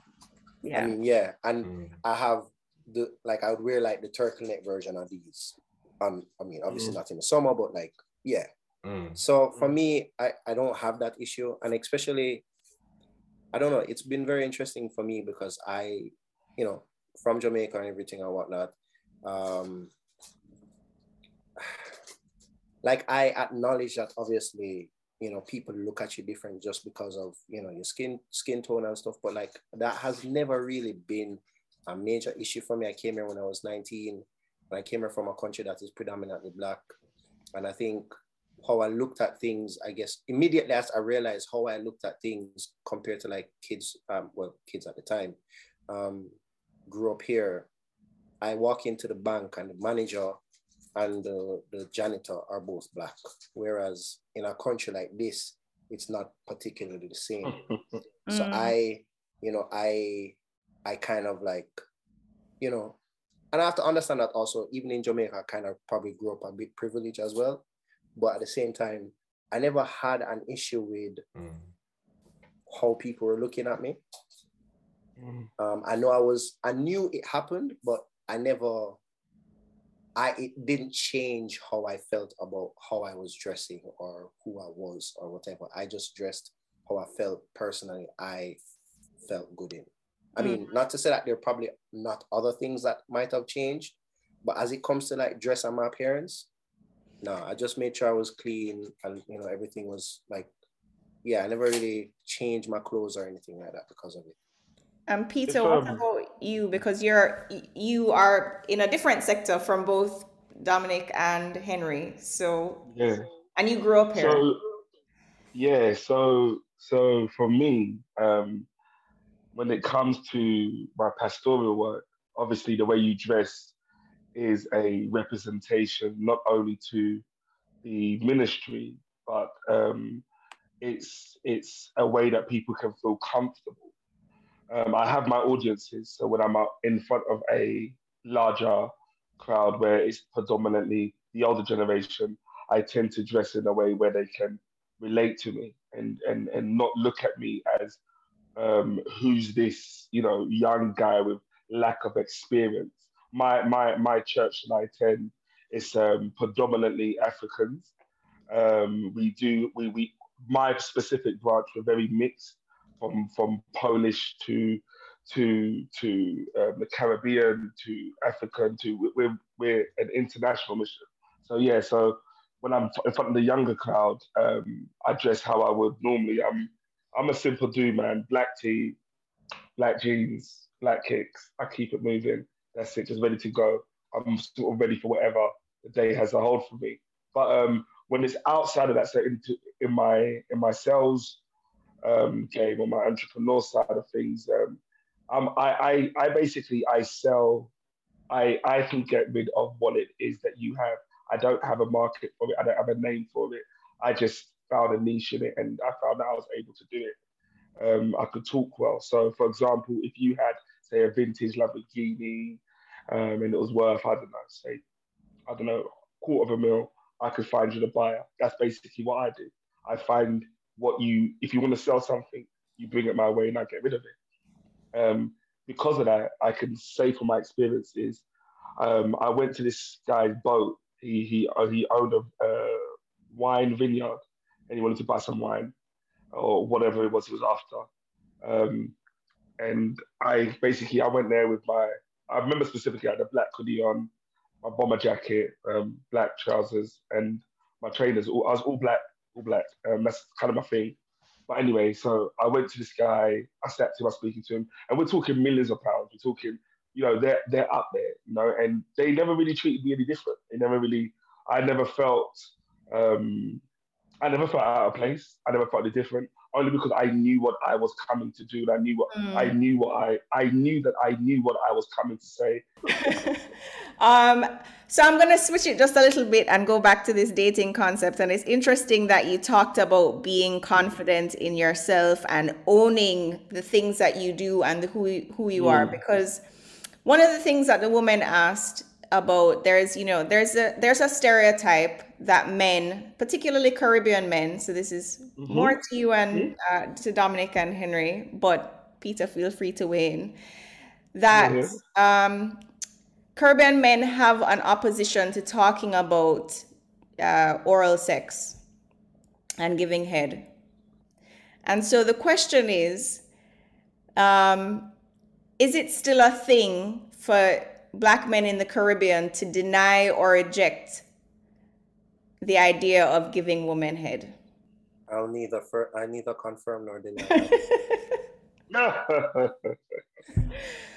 Yeah. I mean, yeah, and Mm. I have the like I would wear like the turtleneck version of these. Um, I mean, obviously Mm. not in the summer, but like, yeah. Mm. So for me, I I don't have that issue, and especially, I don't know. It's been very interesting for me because I, you know, from Jamaica and everything and whatnot. Um, like I acknowledge that obviously, you know, people look at you different just because of you know your skin skin tone and stuff. But like that has never really been a major issue for me. I came here when I was 19. And I came here from a country that is predominantly black. And I think how I looked at things, I guess immediately as I realized how I looked at things compared to like kids, um, well, kids at the time, um, grew up here. I walk into the bank and the manager and the, the janitor are both black. Whereas in a country like this, it's not particularly the same. So Mm. I, you know, I, I kind of like, you know, and I have to understand that also, even in Jamaica, I kind of probably grew up a bit privileged as well. But at the same time, I never had an issue with Mm. how people were looking at me. Mm. Um, I know I was, I knew it happened, but I never, I it didn't change how I felt about how I was dressing or who I was or whatever. I just dressed how I felt personally. I felt good in. I mean, mm-hmm. not to say that there are probably not other things that might have changed, but as it comes to like dress and my appearance, no, I just made sure I was clean and you know everything was like, yeah, I never really changed my clothes or anything like that because of it. And Peter, If, what um, about you? Because you're you are in a different sector from both Dominic and Henry. So Yeah. and you grew up here. So yeah, so so for me, um, when it comes to my pastoral work, obviously the way you dress is a representation not only to the ministry, but um, it's it's a way that people can feel comfortable. Um, I have my audiences, so when I'm out in front of a larger crowd where it's predominantly the older generation, I tend to dress in a way where they can relate to me and and and not look at me as um, who's this you know young guy with lack of experience. My my my church that I attend is um, predominantly Africans. Um, we do we we my specific branch we're very mixed from from Polish to to to um, the Caribbean to African to we're we're an international mission. So yeah, so when I'm in front of the younger crowd, um, I dress how I would normally. I'm I'm a simple dude, man. Black tee, black jeans, black kicks. I keep it moving. That's it, just ready to go. I'm sort of ready for whatever the day has to hold for me. But um, when it's outside of that, so into in my in my sales um, game or my entrepreneur side of things, um, I, I I basically I sell. I I can get rid of what it is that you have. I don't have a market for it. I don't have a name for it. I just found a niche in it, and I found that I was able to do it. Um, I could talk well. So, for example, if you had say a vintage Lamborghini, um, and it was worth I don't know, say I don't know, quarter of a mil, I could find you the buyer. That's basically what I do. I find what you, if you want to sell something, you bring it my way and I get rid of it. Um, because of that, I can say from my experiences, um, I went to this guy's boat. He he uh, he owned a uh, wine vineyard, and he wanted to buy some wine or whatever it was he was after. Um, and I basically I went there with my I remember specifically I had a black hoodie on, my bomber jacket, um, black trousers, and my trainers. I was all black, all black. Um, that's kind of my thing. But anyway, so I went to this guy. I sat to him, I was speaking to him, and we're talking millions of pounds. We're talking, you know, they're they're up there, you know, and they never really treated me any different. They never really I never felt um, I never felt out of place. I never felt any different only because I knew what I was coming to do. And I knew what mm. I knew what I I knew that I knew what I was coming to say. um, so I'm gonna switch it just a little bit and go back to this dating concept. And it's interesting that you talked about being confident in yourself and owning the things that you do and who who you mm. are. Because one of the things that the woman asked about there's you know there's a there's a stereotype that men particularly caribbean men so this is mm-hmm. more to you and mm-hmm. uh, to dominic and henry but peter feel free to weigh in that mm-hmm. um, caribbean men have an opposition to talking about uh, oral sex and giving head and so the question is um, is it still a thing for black men in the Caribbean to deny or reject the idea of giving womanhood? I'll neither fir- I neither confirm nor deny. No,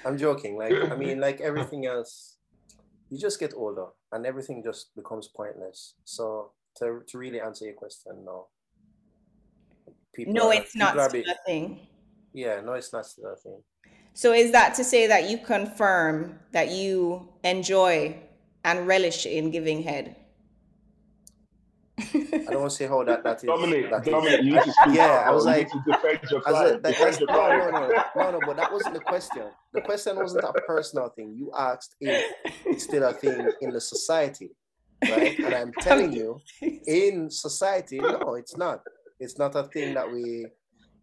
I'm joking. Like I mean, like everything else, you just get older and everything just becomes pointless. So to to really answer your question, no. People no, are, it's not still a thing. Yeah, no, it's not still a thing. So is that to say that you confirm that you enjoy and relish in giving head? I don't want to say how that that is. Dominic, that Dominic, is. you need to speak. Yeah, I was you like, to defend your flag. Defend no, no, no, no, no, but that wasn't the question. The question wasn't a personal thing. You asked if it's still a thing in the society, right? And I'm telling you, in society, no, it's not. It's not a thing that we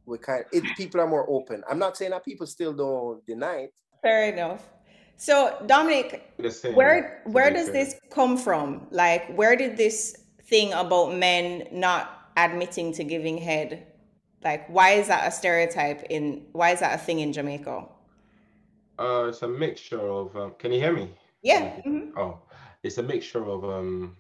we kind it, people are more open. I'm not saying that people still don't deny it. Fair enough. So Dominic, where where does this come from? Like where did this thing about men not admitting to giving head? Like why is that a stereotype in why is that a thing in Jamaica? Uh it's a mixture of um, can you hear me? Yeah. Mm-hmm. Oh, it's a mixture of um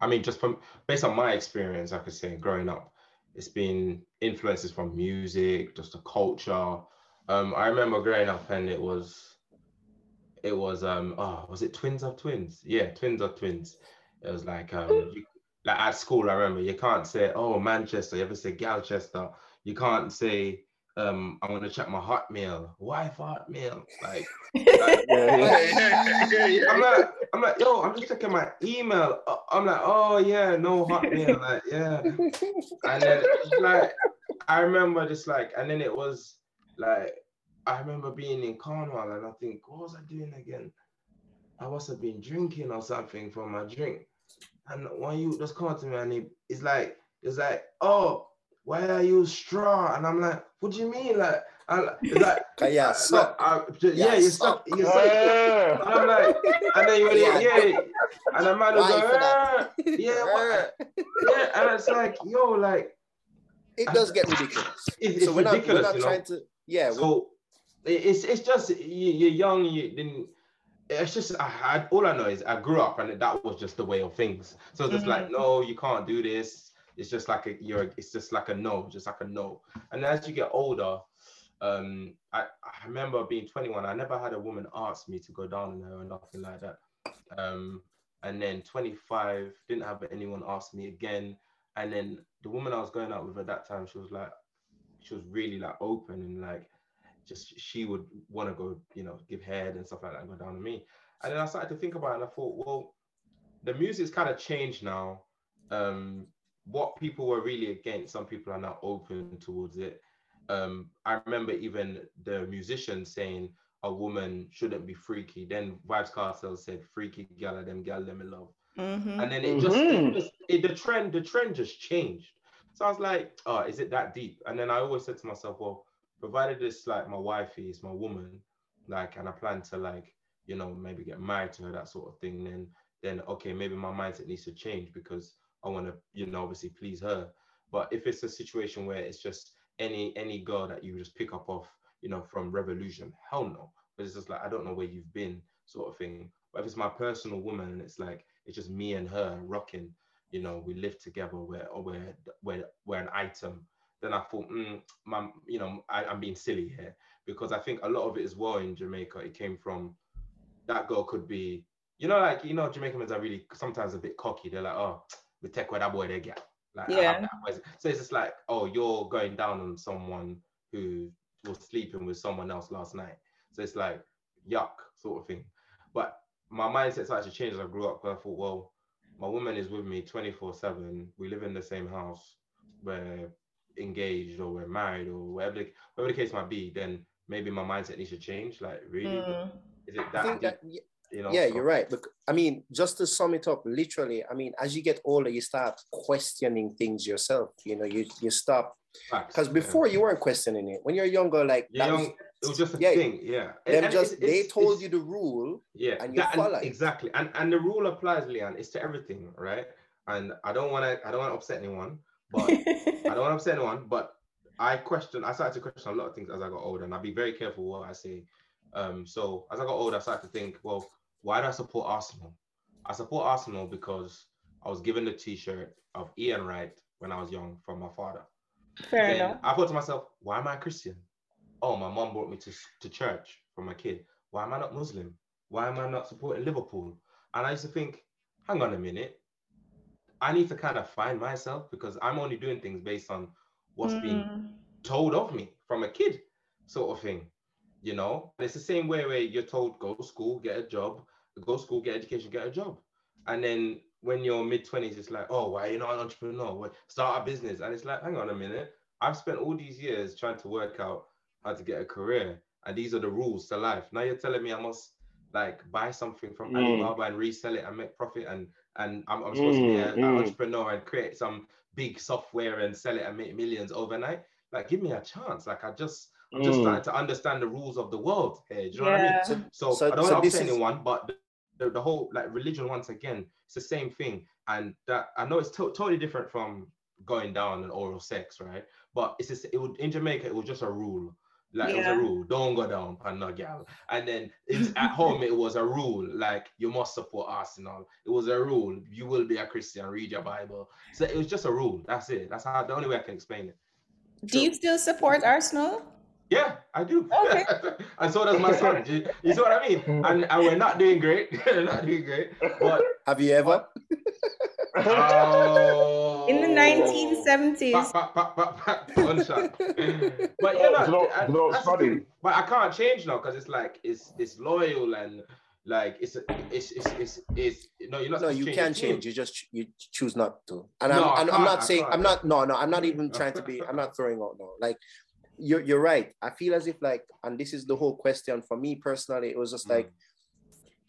I mean just from based on my experience I could say growing up it's been influences from music, just the culture. Um, I remember growing up and it was, it was um, oh, was it Twins of Twins? Yeah, Twins of Twins. It was like um, you, like at school. I remember you can't say oh Manchester. You ever say Galchester? You can't say um, I'm gonna check my Hotmail. Why Hotmail? Like, like yeah, yeah, yeah, I'm like, I'm like, yo, I'm just checking my email. Uh, I'm like, oh yeah, no Hotmail. Like, yeah. And then like, I remember just like, and then it was like, I remember being in Cornwall, and I think, what was I doing again? I must have been drinking or something for my drink. And when you just come to me and he, it's like, it's like, oh, why are you straw? And I'm like, what do you mean? Like, I'm like, like yeah, so, I, just, yeah, you're stuck. You're stuck. Yeah. And I'm like, and then you're yeah, yeah. and the man will go, ah, yeah, what? yeah, and it's like, yo, like, it does get ridiculous. It's so we're ridiculous, not, we're not trying to, yeah. So it's it's just you, are young, you didn't. It's just I had all I know is I grew up and that was just the way of things. So it's just mm-hmm. like, no, you can't do this it's just like a you're it's just like a no, just like a no. And as you get older, um, I, I remember being 21, I never had a woman ask me to go down on her or nothing like that. Um, and then 25, didn't have anyone ask me again. And then the woman I was going out with at that time, she was like, she was really like open and like just she would want to go, you know, give head and stuff like that and go down on me. And then I started to think about it and I thought, well, the music's kind of changed now. Um, what people were really against, some people are now open towards it. Um, I remember even the musicians saying a woman shouldn't be freaky. Then Vybz Kartel said, "Freaky gal, them gal, them in love." Mm-hmm. And then it just, mm-hmm. it just it, the trend, the trend just changed. So I was like, "Oh, is it that deep?" And then I always said to myself, "Well, provided it's like my wifey, is my woman, like, and I plan to like, you know, maybe get married to her, that sort of thing, then then okay, maybe my mindset needs to change because I want to, you know, obviously please her. But if it's a situation where it's just any any girl that you just pick up off, you know, from Revolution, hell no. But it's just like I don't know where you've been, sort of thing. But if it's my personal woman and it's like it's just me and her rocking, you know, we live together, we're we're we're, we're an item. Then I thought, mm, my, you know, I, I'm being silly here because I think a lot of it as well in Jamaica, it came from that girl could be you know, like you know, Jamaicans are really sometimes a bit cocky. They're like, oh, we take where that boy they get. Like, Yeah. So it's just like, oh, you're going down on someone who was sleeping with someone else last night. So it's like, yuck, sort of thing. But my mindset started to change as I grew up. I thought, well, my woman is with me 24 7. We live in the same house. We're engaged or we're married or whatever the, whatever the case might be. Then maybe my mindset needs to change. Like, really? Mm. Is it that, that y- you know? yeah, so- you're right. But I mean, just to sum it up, literally, I mean, as you get older, you start questioning things yourself. You know, you you stop because yeah. before you weren't questioning it. When you're younger, like that was- it was just a yeah, thing, yeah. Them and just it's- they it's- told it's- you the rule. yeah, and you that- follow it. exactly. And and the rule applies, Leanne. It's to everything, right? And I don't want to I don't want to upset anyone, but I don't want to upset anyone. But I question. I started to question a lot of things as I got older, and I'll be very careful what I say. Um, so as I got older, I started to think, well, why do I support Arsenal? I support Arsenal because I was given the T-shirt of Ian Wright when I was young from my father. Fair Then enough. I thought to myself, why am I Christian? Oh, my mom brought me to, to church from my kid. Why am I not Muslim? Why am I not supporting Liverpool? And I used to think, hang on a minute. I need to kind of find myself because I'm only doing things based on what's being Mm. told of me from a kid, sort of thing. You know, it's the same way where you're told go to school, get a job, go to school, get education, get a job. And then when you're mid 20s, it's like, oh, why are you not an entrepreneur? Start a business. And it's like, hang on a minute. I've spent all these years trying to work out how to get a career. And these are the rules to life. Now you're telling me I must like buy something from Mm. Alibaba and resell it and make profit and and I'm, I'm supposed to be a- Mm, an mm. entrepreneur and create some big software and sell it and make millions overnight. Like, give me a chance. Like, I just, I'm just Mm. starting to understand the rules of the world here. Do you know what I mean? So, So, So- I don't so want to this upset is- anyone, but the, the, the whole like religion once again, it's the same thing. And that I know it's to- totally different from going down and oral sex, right? But it's just, it would in Jamaica, it was just a rule. Like it was a rule, don't go down on no gal. And then it's, at home, it was a rule, like you must support Arsenal. It was a rule, you will be a Christian, read your Bible. So it was just a rule. That's it. That's how the only way I can explain it. Do you still support Arsenal? Yeah, I do. Okay. and so does my son. You, you see what I mean? Mm. And, and we're not doing great. we're not doing great. But have you ever? oh, In the 1970s. Pop, pop, pop, pop, pop, one shot. But you know, you know- I- you know what's that's the funny? But I can't change now because it's like it's it's loyal and like it's it's it's it's, it's no you're not. No, you change can change. You just you choose not to. And No, I I'm, I'm can't, saying. I'm not. No, no, I'm not even trying to be. I'm not throwing out. No, like you're you're right. I feel as if like, and this is the whole question for me personally. It was just Mm. like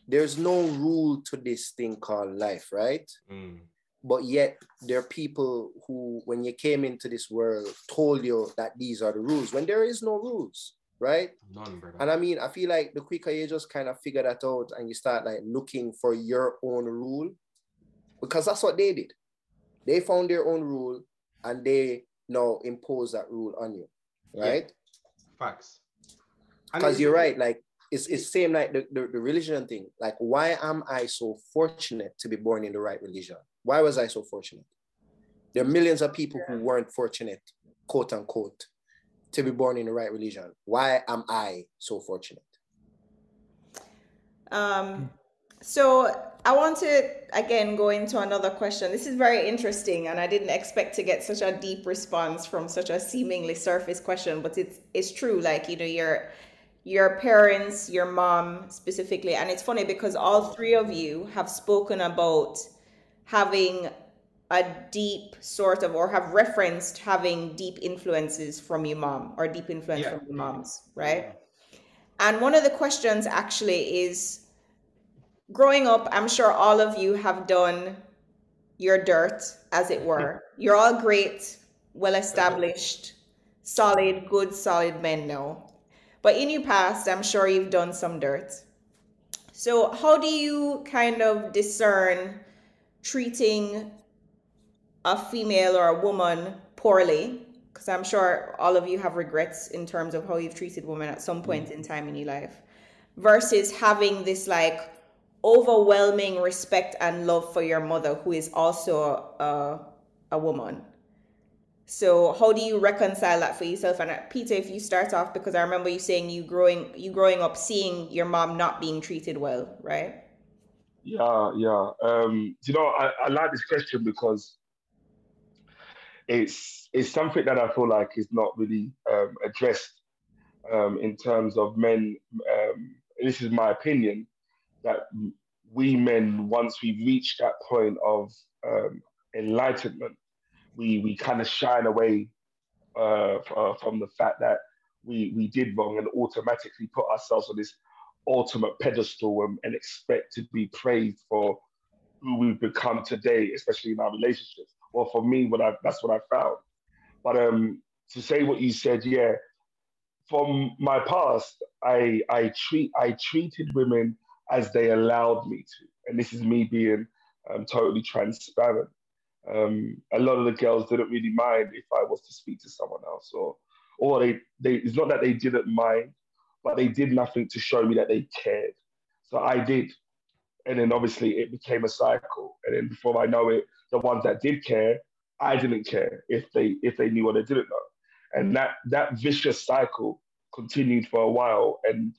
there's no rule to this thing called life, right? Mm. But yet there are people who, when you came into this world, told you that these are the rules when there is no rules, right? None, brother. And I mean, I feel like the quicker you just kind of figure that out and you start like looking for your own rule, because that's what they did. They found their own rule and they now impose that rule on you, Yeah. right? Facts. Because you're right, like it's it's same like the, the, the religion thing. Like, why am I so fortunate to be born in the right religion? Why was I so fortunate? There are millions of people who weren't fortunate, quote unquote, to be born in the right religion. Why am I so fortunate? Um, so I want to again go into another question. This is very interesting, and I didn't expect to get such a deep response from such a seemingly surface question, but it's it's true. Like you know, your your parents, your mom specifically, and it's funny because all three of you have spoken about having a deep sort of or have referenced having deep influences from your mom or deep influence Yeah. from your moms, right? And one of the questions actually is growing up, I'm sure all of you have done your dirt, as it were. You're all great, well established, solid, good, solid men now. But in your past, I'm sure you've done some dirt. So, how do you kind of discern treating a female or a woman poorly? Because I'm sure all of you have regrets in terms of how you've treated women at some point mm. in time in your life, versus having this like overwhelming respect and love for your mother, who is also a, a woman. So how do you reconcile that for yourself? And uh, Peter, if you start off, because I remember you saying you growing you growing up seeing your mom not being treated well, right? Yeah, yeah. Um, you know, I, I like this question because it's it's something that I feel like is not really um, addressed um, in terms of men. Um, this is my opinion that we men, once we reach that point of um, enlightenment, we we kind of shine away uh, uh, from the fact that we we did wrong and automatically put ourselves on this ultimate pedestal and, and expect to be praised for who we've become today, especially in our relationships. Well, for me, what I that's what I found. But um, to say what you said, yeah, from my past, I I treat I treated women as they allowed me to, and this is me being um, totally transparent. Um, a lot of the girls didn't really mind if I was to speak to someone else, or or they they it's not that they didn't mind, but they did nothing to show me that they cared. So I did, and then obviously it became a cycle, and then before I know it, the ones that did care, I didn't care if they if they knew or they didn't know, and that that vicious cycle continued for a while, and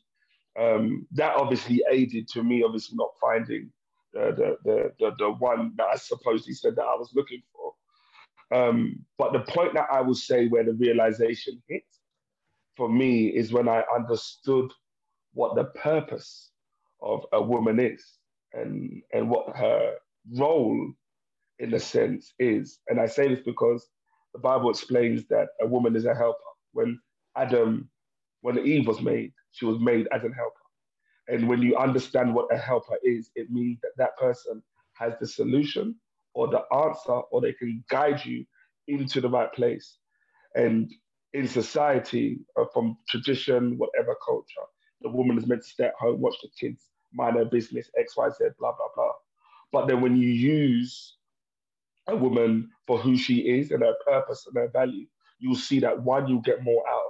um, that obviously aided to me obviously not finding the the, the the the one that I supposedly said that I was looking for. Um, but the point that I would say where the realization hit for me is when I understood what the purpose of a woman is and and what her role in a sense is. And I say this because the Bible explains that a woman is a helper. When Adam, when Eve was made, she was made as a helper. And when you understand what a helper is, it means that that person has the solution or the answer, or they can guide you into the right place. And in society, uh, from tradition, whatever culture, the woman is meant to stay at home, watch the kids, mind her business, X, Y, Z, blah, blah, blah. But then when you use a woman for who she is and her purpose and her value, you'll see that one, you'll get more out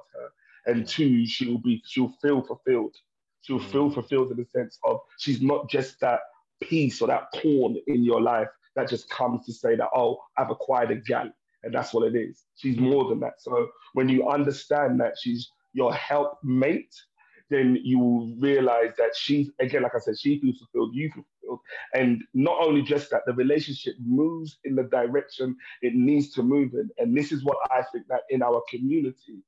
and two, she'll be she'll feel fulfilled. She'll mm. feel fulfilled in the sense of she's not just that piece or that pawn in your life that just comes to say that oh I've acquired a gal and that's what it is. She's more than that. So when you understand that she's your helpmate, then you will realize that she's again, like I said, she feels fulfilled, you feel fulfilled. And not only just that, the relationship moves in the direction it needs to move in. And this is what I think that in our community,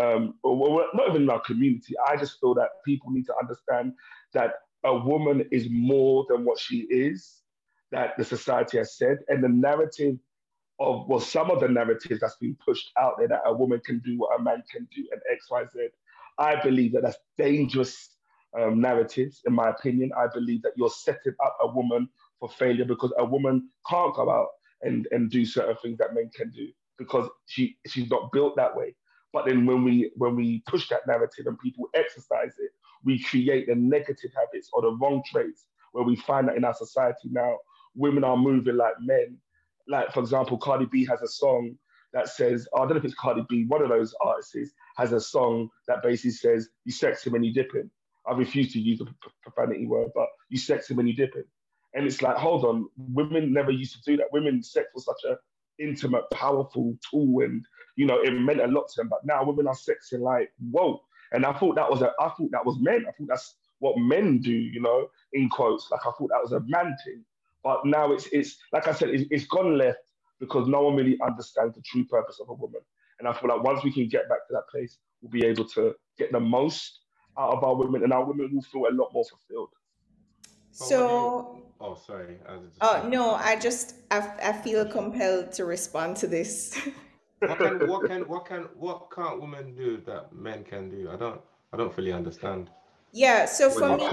um, well, not even in our community, I just feel that people need to understand that a woman is more than what she is, that the society has said, and the narrative of well, some of the narratives that's been pushed out there that a woman can do what a man can do and X, Y, Z. I believe that that's dangerous um, narratives, in my opinion. I believe that you're setting up a woman for failure because a woman can't go out and, and do certain things that men can do because she she's not built that way. But then when we when we push that narrative and people exercise it, we create the negative habits or the wrong traits where we find that in our society now, women are moving like men like for example, Cardi B has a song that says, I don't know if it's Cardi B, one of those artists has a song that basically says, you sexy when you dip in. I refuse to use the profanity word, but you sexy when you dip in. And it's like, hold on, women never used to do that. Women sex was such an intimate, powerful tool, and you know, it meant a lot to them. But now women are sexy like, whoa. And I thought that was a I thought that was men. I thought that's what men do, you know, in quotes. Like I thought that was a man thing. But now it's it's like I said, it's, it's gone left because no one really understands the true purpose of a woman. And I feel like once we can get back to that place, we'll be able to get the most out of our women, and our women will feel a lot more fulfilled. So, oh, sorry. oh no, I just I, I feel compelled to respond to this. what can what can what can what can't women do that men can do? I don't I don't fully understand. Yeah. So for me,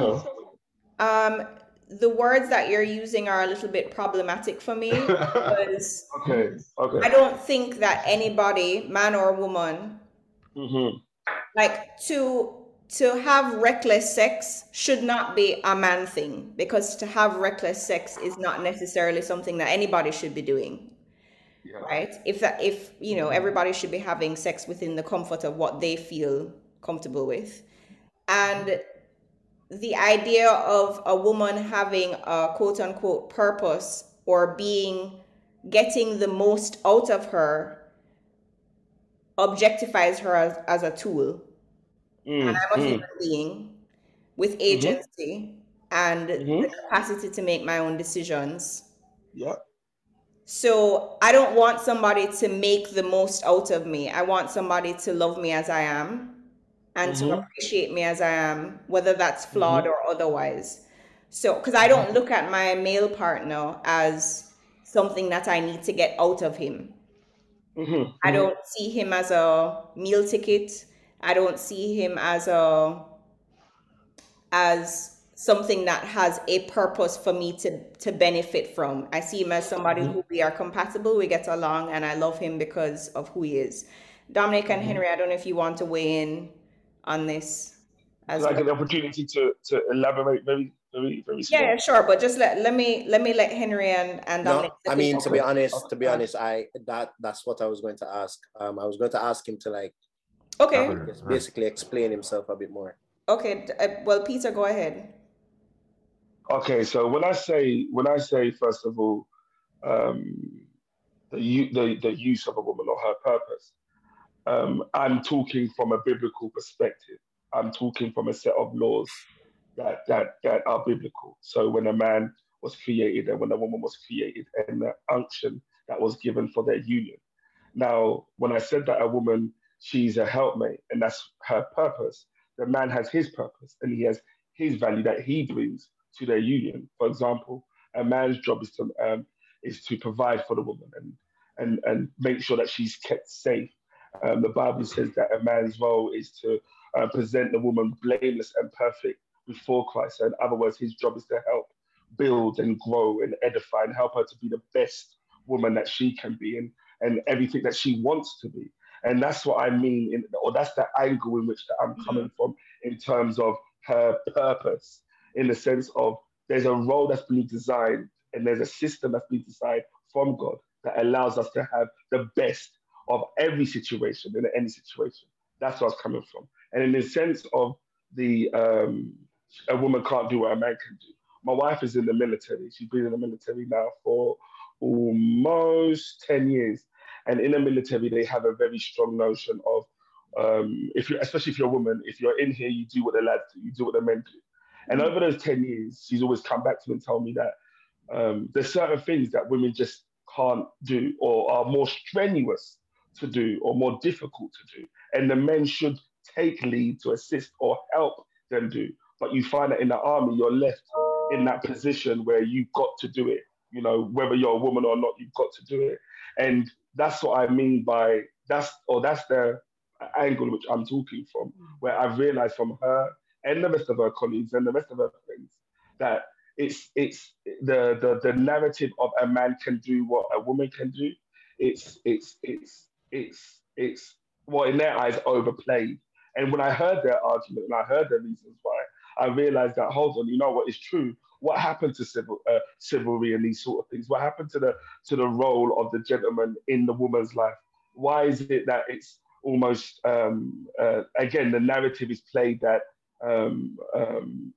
um, the words that you're using are a little bit problematic for me because okay, okay. I don't think that anybody, man or woman, mm-hmm. like to to have reckless sex should not be a man thing because to have reckless sex is not necessarily something that anybody should be doing. Yeah. Right? If that if you know everybody should be having sex within the comfort of what they feel comfortable with. And the idea of a woman having a quote unquote purpose or being getting the most out of her objectifies her as, as a tool. Mm, and I'm a mm. human being with mm-hmm. agency. Mm-hmm. and mm-hmm. the capacity to make my own decisions. Yeah. So I don't want somebody to make the most out of me. I want somebody to love me as I am and mm-hmm. to appreciate me as I am, whether that's flawed mm-hmm. or otherwise. So, because I don't look at my male partner as something that I need to get out of him. Mm-hmm. I mm-hmm. don't see him as a meal ticket. I don't see him as a as something that has a purpose for me to to benefit from. I see him as somebody mm-hmm. who we are compatible, we get along, and I love him because of who he is. Dominic and mm-hmm. Henry, I don't know if you want to weigh in on this. As like well. an opportunity to to elaborate maybe. very very. Yeah, sure, but just let let me let me let Henry and and Dominic. No, I mean to be honest, to be honest, I that that's what I was going to ask. Um, I was going to ask him to like, okay, basically explain himself a bit more. Okay, uh, well, Peter, go ahead. Okay, so when I say when I say first of all, um, the, the the use of a woman or her purpose, um, I'm talking from a biblical perspective. I'm talking from a set of laws that that that are biblical. So when a man was created and when a woman was created, and the unction that was given for their union. Now, when I said that a woman, she's a helpmate, and that's her purpose. The man has his purpose, and he has his value that he brings to their union. For example, a man's job is to um, is to provide for the woman and and and make sure that she's kept safe. Um, the Bible says that a man's role is to uh, present the woman blameless and perfect before Christ. So in other words, his job is to help build and grow and edify and help her to be the best woman that she can be and, and everything that she wants to be. And that's what I mean, in, or that's the angle in which that I'm coming mm-hmm. from in terms of her purpose in the sense of there's a role that's been designed and there's a system that's been designed from God that allows us to have the best of every situation in any situation. That's where I was coming from. And in the sense of the um, a woman can't do what a man can do. My wife is in the military. She's been in the military now for almost 10 years. And in the military, they have a very strong notion of um, if you, especially if you're a woman, if you're in here, you do what the lads do, you do what the men do. And over those 10 years, she's always come back to me and told me that um, there's certain things that women just can't do or are more strenuous to do or more difficult to do. And the men should take lead to assist or help them do. But you find that in the army, you're left in that position where you've got to do it. You know, whether you're a woman or not, you've got to do it. And that's what I mean by that's or that's the angle which I'm talking from, where I've realized from her and the rest of her colleagues and the rest of her friends that it's it's the, the the narrative of a man can do what a woman can do. It's it's it's it's it's well in their eyes overplayed. And when I heard their argument and I heard their reasons why, I realized that hold on, you know what is true. What happened to civil uh, chivalry and these sort of things? What happened to the to the role of the gentleman in the woman's life? Why is it that it's almost um, uh, again the narrative is played that um, um,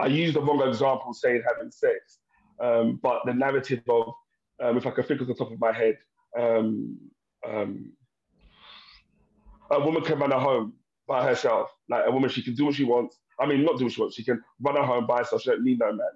I use the wrong example saying having sex, um, but the narrative of, um, if I can think of the top of my head, um, um, a woman can run a home by herself. Like a woman, she can do what she wants. I mean, not do what she wants. She can run a home by herself. She don't need no man.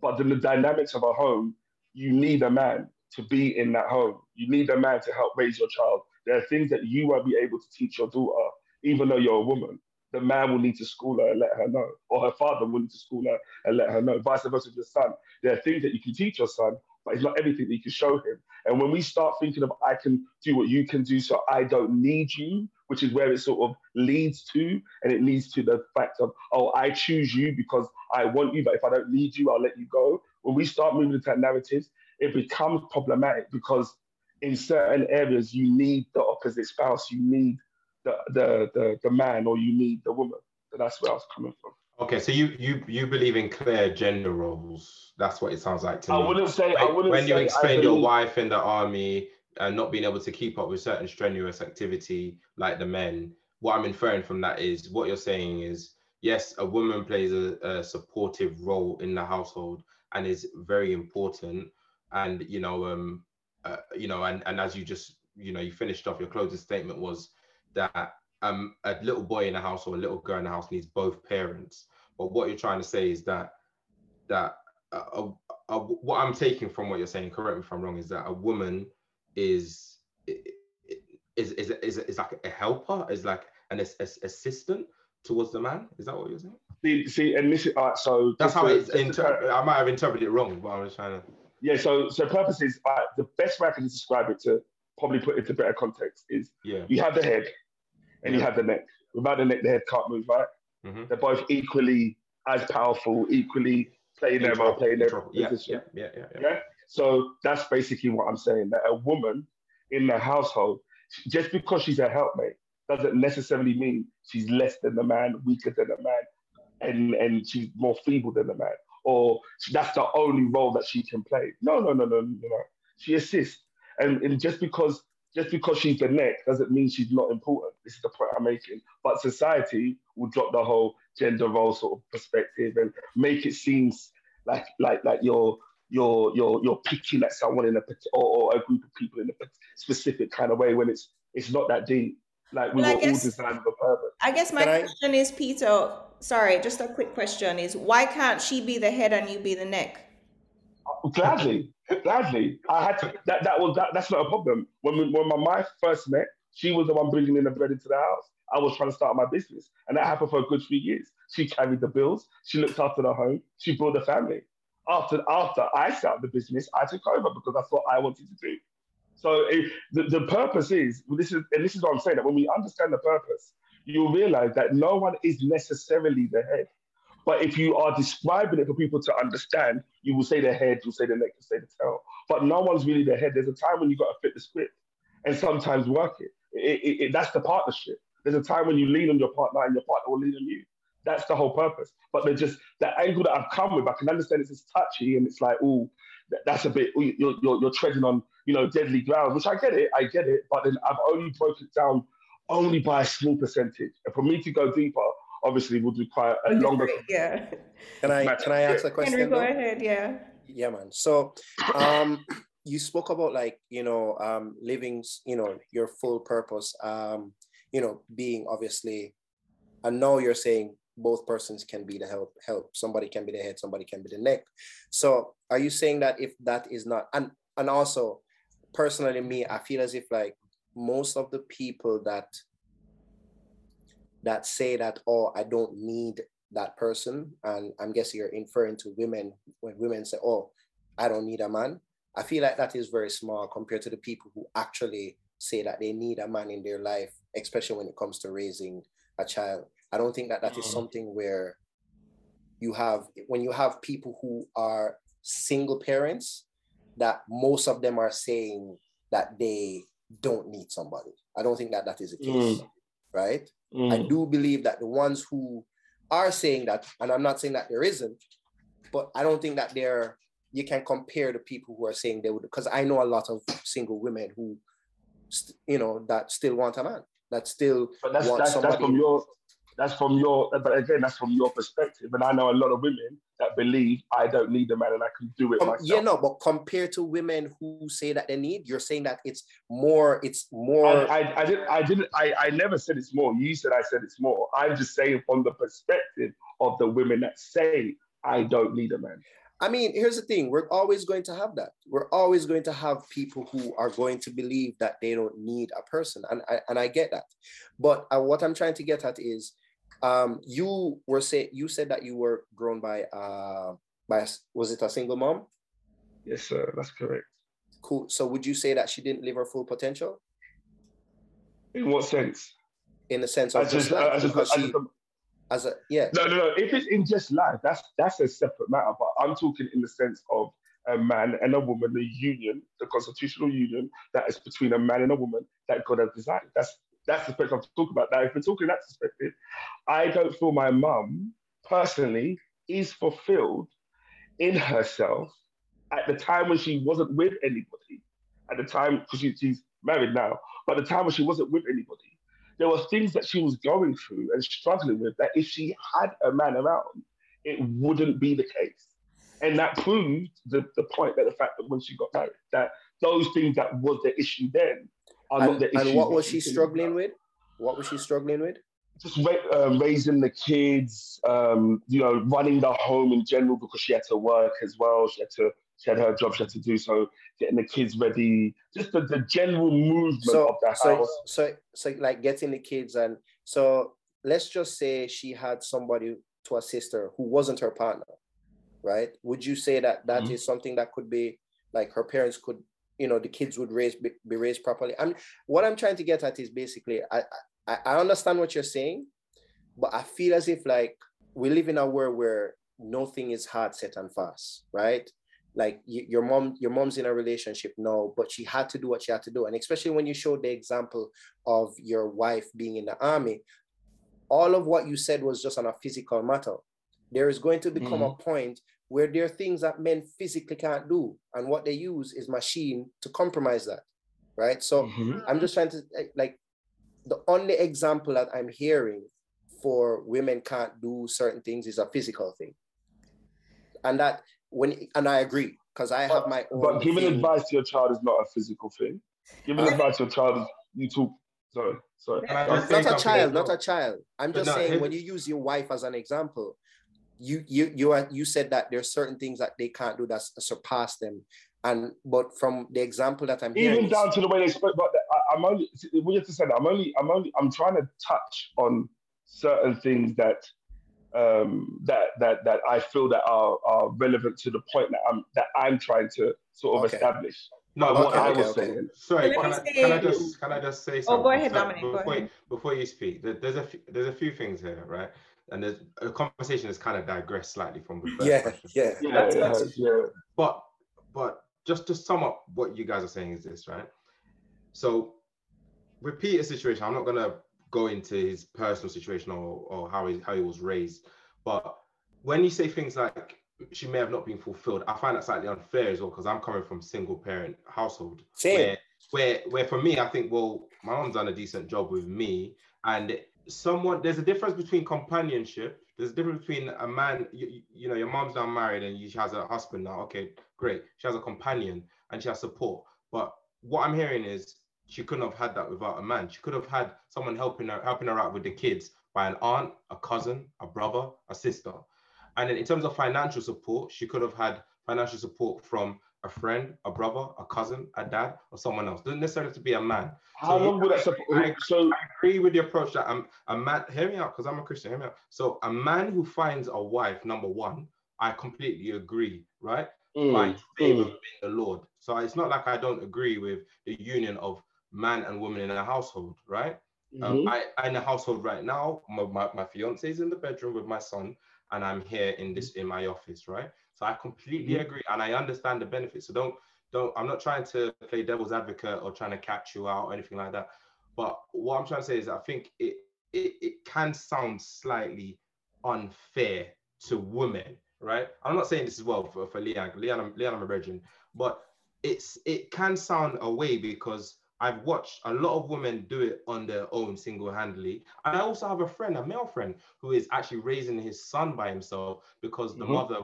But in the dynamics of a home, you need a man to be in that home. You need a man to help raise your child. There are things that you won't be able to teach your daughter, even though you're a woman the man will need to school her and let her know, or her father will need to school her and let her know. Vice versa with your son. There are things that you can teach your son, but it's not everything that you can show him. And when we start thinking of I can do what you can do, so I don't need you, which is where it sort of leads to, and it leads to the fact of oh I choose you because I want you, but if I don't need you, I'll let you go. When we start moving into that narrative, it becomes problematic because in certain areas you need the opposite spouse, you need the, the, the, the man or you need the woman. So that's where I was coming from. Okay, so you you you believe in clear gender roles. That's what it sounds like to I me. I wouldn't say. I wouldn't when you explain your wife in the army and not being able to keep up with certain strenuous activity like the men, what I'm inferring from that is what you're saying is yes, a woman plays a, a supportive role in the household and is very important. And you know, um, uh, you know, and and as you just you know, you finished off your closing statement was that um, a little boy in the house or a little girl in the house needs both parents. But what you're trying to say is that that uh, uh, what I'm taking from what you're saying, correct me if I'm wrong, is that a woman is is is is, is like a helper, is like an assistant towards the man. Is that what you're saying? See, see, and this is uh, so. That's how it's. Inter- I might have interpreted it wrong, but I was trying to. Yeah, so so purpose is uh, the best way I can describe it to probably put into better context is yeah. you have the head and yeah. you have the neck. Without the neck, the head can't move, right? Mm-hmm. They're both equally as powerful, equally playing their role, playing their yeah, position. Yeah, yeah, yeah, yeah. So that's basically what I'm saying. That a woman in the household, just because she's a helpmate, doesn't necessarily mean she's less than the man, weaker than the man, and and she's more feeble than the man, or that's the only role that she can play. No, no, no, no, no, no. She assists, and, and just because just because she's the neck doesn't mean she's not important. This is the point I'm making. But society will drop the whole gender role sort of perspective and make it seem like like like you're you're you're you're picking at someone in a or, or a group of people in a specific kind of way when it's it's not that deep. Like we well, were guess, all designed for purpose. I guess my Can question I? is, Peter. Sorry, just a quick question: is why can't she be the head and you be the neck? Gladly, gladly. I had to. That that was that, that's not a problem. When we, when my wife first met, she was the one bringing in the bread into the house. I was trying to start my business, and that happened for a good three years. She carried the bills. She looked after the home. She brought the family. After after I started the business, I took over because that's what I wanted to do. So the, the purpose is this is and this is what I'm saying that when we understand the purpose, you'll realize that no one is necessarily the head. But if you are describing it for people to understand, you will say the head, you'll say the neck, you'll say the tail. But no one's really the head. There's a time when you've got to fit the script and sometimes work it. It, it, it. That's the partnership. There's a time when you lean on your partner and your partner will lean on you. That's the whole purpose. But they're just the angle that I've come with. I can understand it's touchy and it's like, oh, that's a bit you're, you're, you're treading on you know deadly ground, which I get it, I get it. But then I've only broken it down only by a small percentage. And for me to go deeper, obviously would require a longer. Yeah. Can I can I ask a question? Henry, go ahead. Yeah. Yeah, man. So, um, you spoke about like you know um living you know your full purpose um you know being obviously i know you're saying both persons can be the help help somebody can be the head somebody can be the neck so are you saying that if that is not and and also personally me i feel as if like most of the people that that say that oh i don't need that person. And i'm guessing you're inferring to women when women say oh i don't need a man. I feel like that is very small compared to the people who actually say that they need a man in their life especially when it comes to raising a child. I don't think that that is mm. something where you have when you have people who are single parents that most of them are saying that they don't need somebody. I don't think that that is the case. Mm. Right Mm. I do believe that the ones who are saying that, and I'm not saying that there isn't, but I don't think that there you can compare the people who are saying they would because I know a lot of single women who you know that still want a man that still but that's, want that's, somebody. That's from your that's from your but again that's from your perspective and i know a lot of women that believe i don't need a man and i can do it um, myself. yeah no but compared to women who say that they need you're saying that it's more it's more i, I, I didn't i didn't I, I never said it's more you said i said it's more i'm just saying from the perspective of the women that say i don't need a man I mean, here's the thing we're always going to have that. We're always going to have people who are going to believe that they don't need a person. And I, and I get that. But uh, what I'm trying to get at is um, you were say you said that you were grown by uh, by a, was it a single mom? Yes, sir. That's correct. Cool. So would you say that she didn't live her full potential? In what sense? In the sense of I just, just, I just, I just, as a yeah. No, no, no. If it's in just life, that's that's a separate matter. But I'm talking in the sense of a man and a woman, the union, the constitutional union that is between a man and a woman that God has designed. That's that's the perspective I'm talking about. Now, if we're talking that perspective, I don't feel my mum personally is fulfilled in herself at the time when she wasn't with anybody. At the time, because she, she's married now, but at the time when she wasn't with anybody, there were things that she was going through and struggling with that if she had a man around, it wouldn't be the case. And that proved the, the point that the fact that when she got married, that those things that was the issue then and, the. And what was she struggling with? What was she struggling with? just ra- uh, raising the kids, um, you know, running the home in general because she had to work as well. She had to, she had her job she had to do. So getting the kids ready, just the, the general movement so, of the so, house. So, so like getting the kids and so let's just say she had somebody to assist her who wasn't her partner, right? Would you say that that Mhm. is something that could be like her parents could, you know, the kids would raise be, be raised properly? And what I'm trying to get at is basically, I, I I understand what you're saying, but I feel as if like we live in a world where nothing is hard set and fast, right? Like y- your mom, your mom's in a relationship now, but she had to do what she had to do, and especially when you showed the example of your wife being in the army, all of what you said was just on a physical matter. There is going to become a mm-hmm. point where there are things that men physically can't do, and what they use is machine to compromise that, right? So Mhm. I'm just trying to like the only example that I'm hearing for women can't do certain things is a physical thing, and that when and I agree because I have my own. But giving thing. advice to your child is not a physical thing. Giving Uh, advice to your child is you talk. Sorry, sorry. Can I Go just on. say not a child, not a child. I'm just no, saying here- when you use your wife as an example, you you you are you said that there's certain things that they can't do that surpass them, and but from the example that I'm hearing, even is- down to the way they spoke. But I, I'm only we have to say that I'm only I'm only I'm trying to touch on certain things that um, that that that I feel that are, are relevant to the point that I'm that I'm trying to sort of Okay. establish. No, But but what okay, I was okay. saying. Sorry, can me I, say- can I just can I just say Oh, something? go ahead, Sorry, Dominic, go Before, ahead. You, before you speak, there's a there's a few things here, right? And there's a conversation has kind of digressed slightly from the first yeah, question. yeah, Yeah, That's it yeah. But but just to sum up what you guys are saying is this, right? So repeat a situation. I'm not gonna go into his personal situation or, or how he how he was raised, but when you say things like she may have not been fulfilled, I find that slightly unfair as well because I'm coming from single parent household. Same. Where, where where for me, I think, well, my mom's done a decent job with me, and someone there's a difference between companionship. There's a difference between a man, you, you- know, your mom's now married and she has a husband now. Okay, great. She has a companion and she has support. But what I'm hearing is she couldn't have had that without a man. She could have had someone helping her helping her out with the kids by an aunt, a cousin, a brother, a sister. And in terms of financial support, she could have had financial support from a friend, a brother, a cousin, a dad, or someone else. Doesn't necessarily have to be a man. How So, long would that I- So I agree with the approach that I'm a man. Hear me out, because I'm a Christian. Hear me out. So a man who finds a wife, number one, I completely agree, right? mm, By favor mm. the Lord. So it's not like I don't agree with the union of man and woman in a household, right? Um, Mhm. I, I'm in a household right now. My, my, my fiance is in the bedroom with my son, and I'm here in this in my office, right? So I completely Mhm. agree, and I understand the benefits. So don't don't. I'm not trying to play devil's advocate or trying to catch you out or anything like that. But what I'm trying to say is, I think it it, it can sound slightly unfair to women, right? I'm not saying this as well for, for Leanne. Leanne, Leanne, I'm a virgin, but it's it can sound a way because I've watched a lot of women do it on their own single-handedly. And I also have a friend, a male friend, who is actually raising his son by himself because the Mhm. mother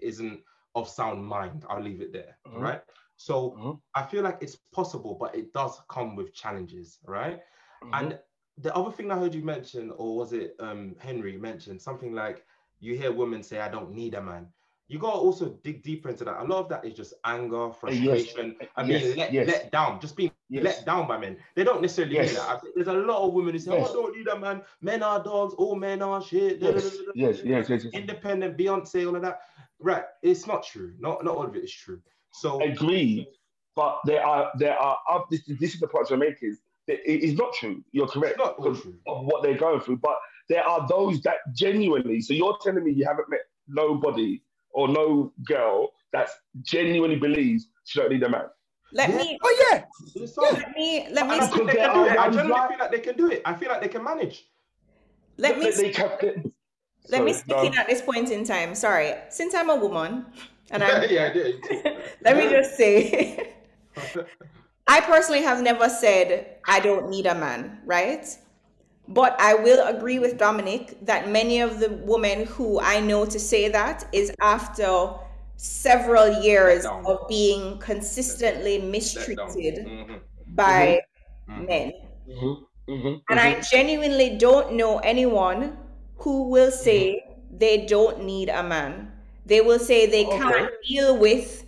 isn't of sound mind. I'll leave it there. Mhm. Right. So Mhm. I feel like it's possible, but it does come with challenges, right? Mhm. And the other thing I heard you mention, or was it um, Henry mentioned something like you hear women say, "I don't need a man." You gotta also dig deeper into that. A lot of that is just anger, frustration, I mean, Yes, let, yes. let down, just being Yes. let down by men. They don't necessarily Yes. mean that. There's a lot of women who say, Yes. "Oh, I don't need a man. Men are dogs. All men are shit." Yes, yes, yes, yes, yes. Independent, Beyonce, all of that. Right? It's not true. Not not all of it is true. So Agreed, but there are there are up. This, this is the point I'm making. Is that it is not true. You're correct it's not true. of what they're going through, but there are those that genuinely. So you're telling me you haven't met nobody or no girl that genuinely believes she don't need a man. Let Yeah. me Oh yeah, There's let me let me I think they can do it. I ones generally feel like they can do it. I feel like they can manage. let me They, they can, let me speak no. in at this point in time. Sorry, since I'm a woman, and I'm yeah, I let me just say, I personally have never said I don't need a man, right? But I will agree with Dominic that many of the women who I know to say that is after several years of being consistently mistreated Mhm, by mhm. men. Mhm. Mm-hmm, and mm-hmm. I genuinely don't know anyone who will say mm-hmm. they don't need a man. They will say they okay. can't deal with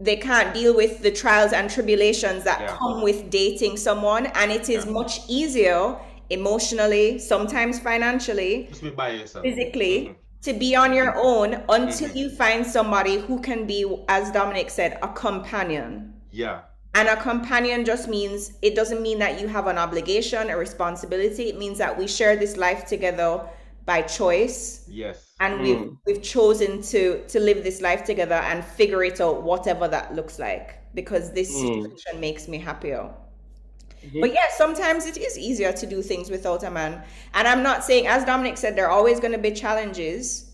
they can't deal with the trials and tribulations that yeah. come with dating someone and it is yeah. much easier emotionally sometimes financially physically mm-hmm. to be on your own until mm-hmm. you find somebody who can be as dominic said a companion yeah and a companion just means it doesn't mean that you have an obligation a responsibility it means that we share this life together by choice yes and mm. we've we've chosen to to live this life together and figure it out whatever that looks like because this mm. situation makes me happier mm-hmm. but yeah sometimes it is easier to do things without a man and i'm not saying as dominic said there are always going to be challenges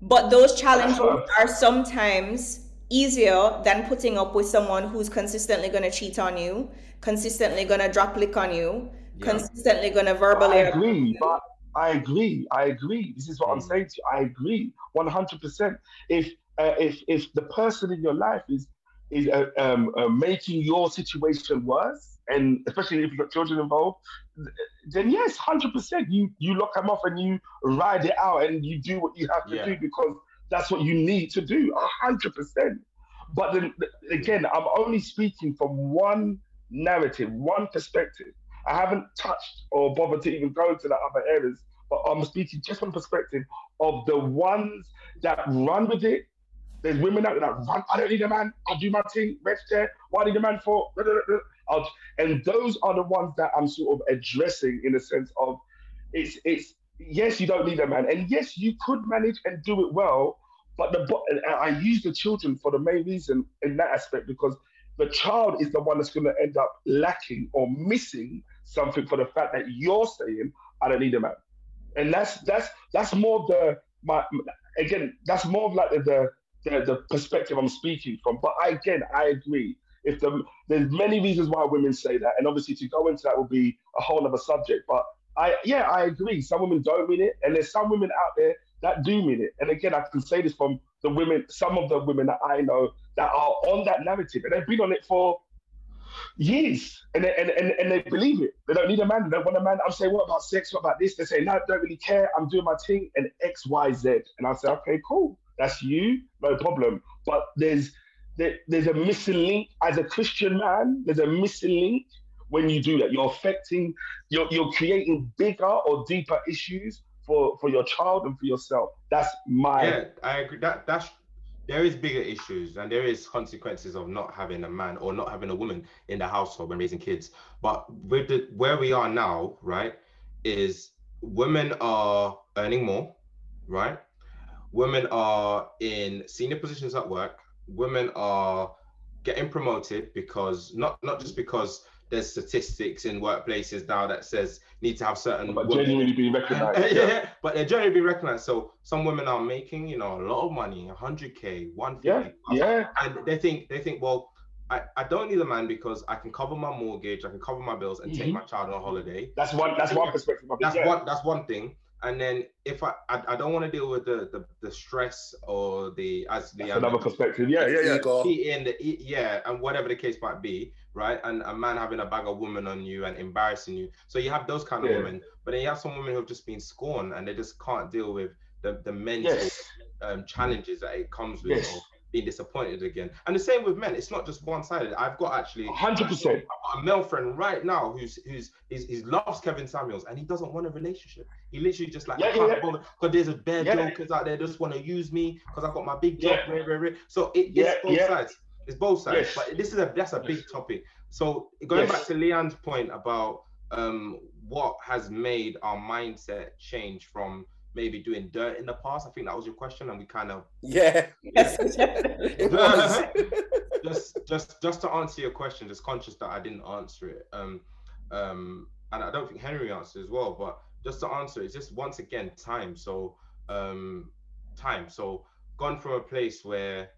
but those challenges are sometimes easier than putting up with someone who's consistently going to cheat on you consistently going to drop lick on you yeah. consistently going to verbally I agree, but I agree. I agree. This is what I'm mm. saying to you. I agree, 100%. If uh, if if the person in your life is is uh, um, uh, making your situation worse, and especially if you've got children involved, then yes, hundred percent, you you lock them off and you ride it out and you do what you have to yeah. do because that's what you need to do, hundred percent. But then again, I'm only speaking from one narrative, one perspective. I haven't touched or bothered to even go to the other areas, but I'm speaking just from the perspective of the ones that run with it. There's women out there that run, I don't need a man, I'll do my thing, rest there, I need a man for? and those are the ones that I'm sort of addressing in the sense of it's it's yes, you don't need a man, and yes, you could manage and do it well, but the I use the children for the main reason in that aspect because the child is the one that's going to end up lacking or missing something for the fact that you're saying I don't need a man, and that's that's that's more of the my again that's more of like the the, the perspective I'm speaking from. But again, I agree. If the, there's many reasons why women say that, and obviously to go into that would be a whole other subject. But I yeah I agree. Some women don't mean it, and there's some women out there that do mean it. And again, I can say this from the women, some of the women that I know that are on that narrative, and they've been on it for years, and they, and, and, and they believe it. They don't need a man. They don't want a man. I'm saying, what about sex? What about this? They say, no, I don't really care. I'm doing my thing, and X, Y, Z. And I say, okay, cool. That's you, no problem. But there's there, there's a missing link as a Christian man. There's a missing link when you do that. You're affecting. You're you're creating bigger or deeper issues for for your child and for yourself. That's my. Yeah, I agree. That that's there is bigger issues and there is consequences of not having a man or not having a woman in the household when raising kids. But with the where we are now right is women are earning more right? Women are in senior positions at work. Women are getting promoted because not not just because there's statistics in workplaces now that says need to have certain but genuinely being recognized yeah, but they're generally being recognized so some women are making you know a lot of money 100k 150 yeah yeah and they think they think well I, I don't need a man because I can cover my mortgage, I can cover my bills, and mm-hmm. take my child on holiday. That's one. That's one perspective. That's yeah. one. That's one thing. And then if I I, I don't want to deal with the, the the stress or the as the another perspective. Yeah, yeah, yeah. Eating the yeah, and whatever the case might be, right? And a man having a bag of women on you and embarrassing you. So you have those kind of yeah. women, but then you have some women who have just been scorned and they just can't deal with the the mental yes. um, challenges that it comes with. Yes being disappointed again. And the same with men. It's not just one sided. I've got actually 100 percent a male friend right now who's who's he's, he loves Kevin Samuels and he doesn't want a relationship. He literally just like yeah, because yeah. there's a bad yeah. jokers out there just want to use me because I've got my big job. Yeah. So it, it's both sides. It's both sides. Yes. But this is a that's a big topic. So going yes. back to Leanne's point about um, what has made our mindset change from maybe doing dirt in the past? I think that was your question, and we kind of yeah. Yes, it just just just to answer your question, just conscious that I didn't answer it. Um, um, and I don't think Henry answered as well, but just to answer it's just once again time. So um, time. So gone from a place where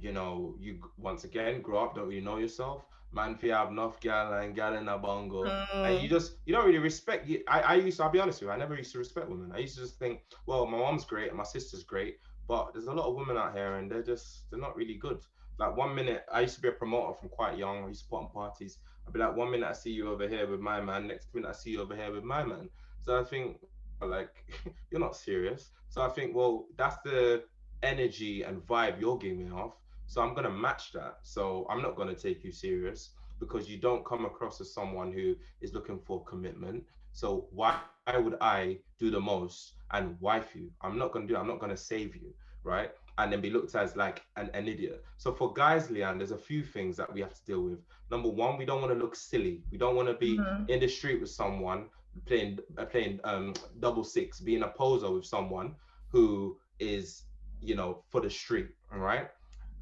you know you once again grow up, don't really know yourself man fi have enough gal and gal in a bongo. Mm. And you just you don't really respect I, I used to I'll be honest with you, I never used to respect women. I used to just think, well, my mom's great and my sister's great, but there's a lot of women out here and they're just they're not really good. Like one minute, I used to be a promoter from quite young. I used to put on parties. I'd be like, one minute I see you over here with my man, next minute I see you over here with my man. So I think like you're not serious. So I think, well, that's the energy and vibe you're giving off. So I'm gonna match that. So I'm not gonna take you serious because you don't come across as someone who is looking for commitment. So why would I do the most and wife you? I'm not gonna do. I'm not gonna save you, right? And then be looked at as like an, an idiot. So for guys, Leanne, there's a few things that we have to deal with. Number one, we don't want to look silly. We don't want to be mm-hmm. in the street with someone playing uh, playing um double six, being a poser with someone who is you know for the street, all right,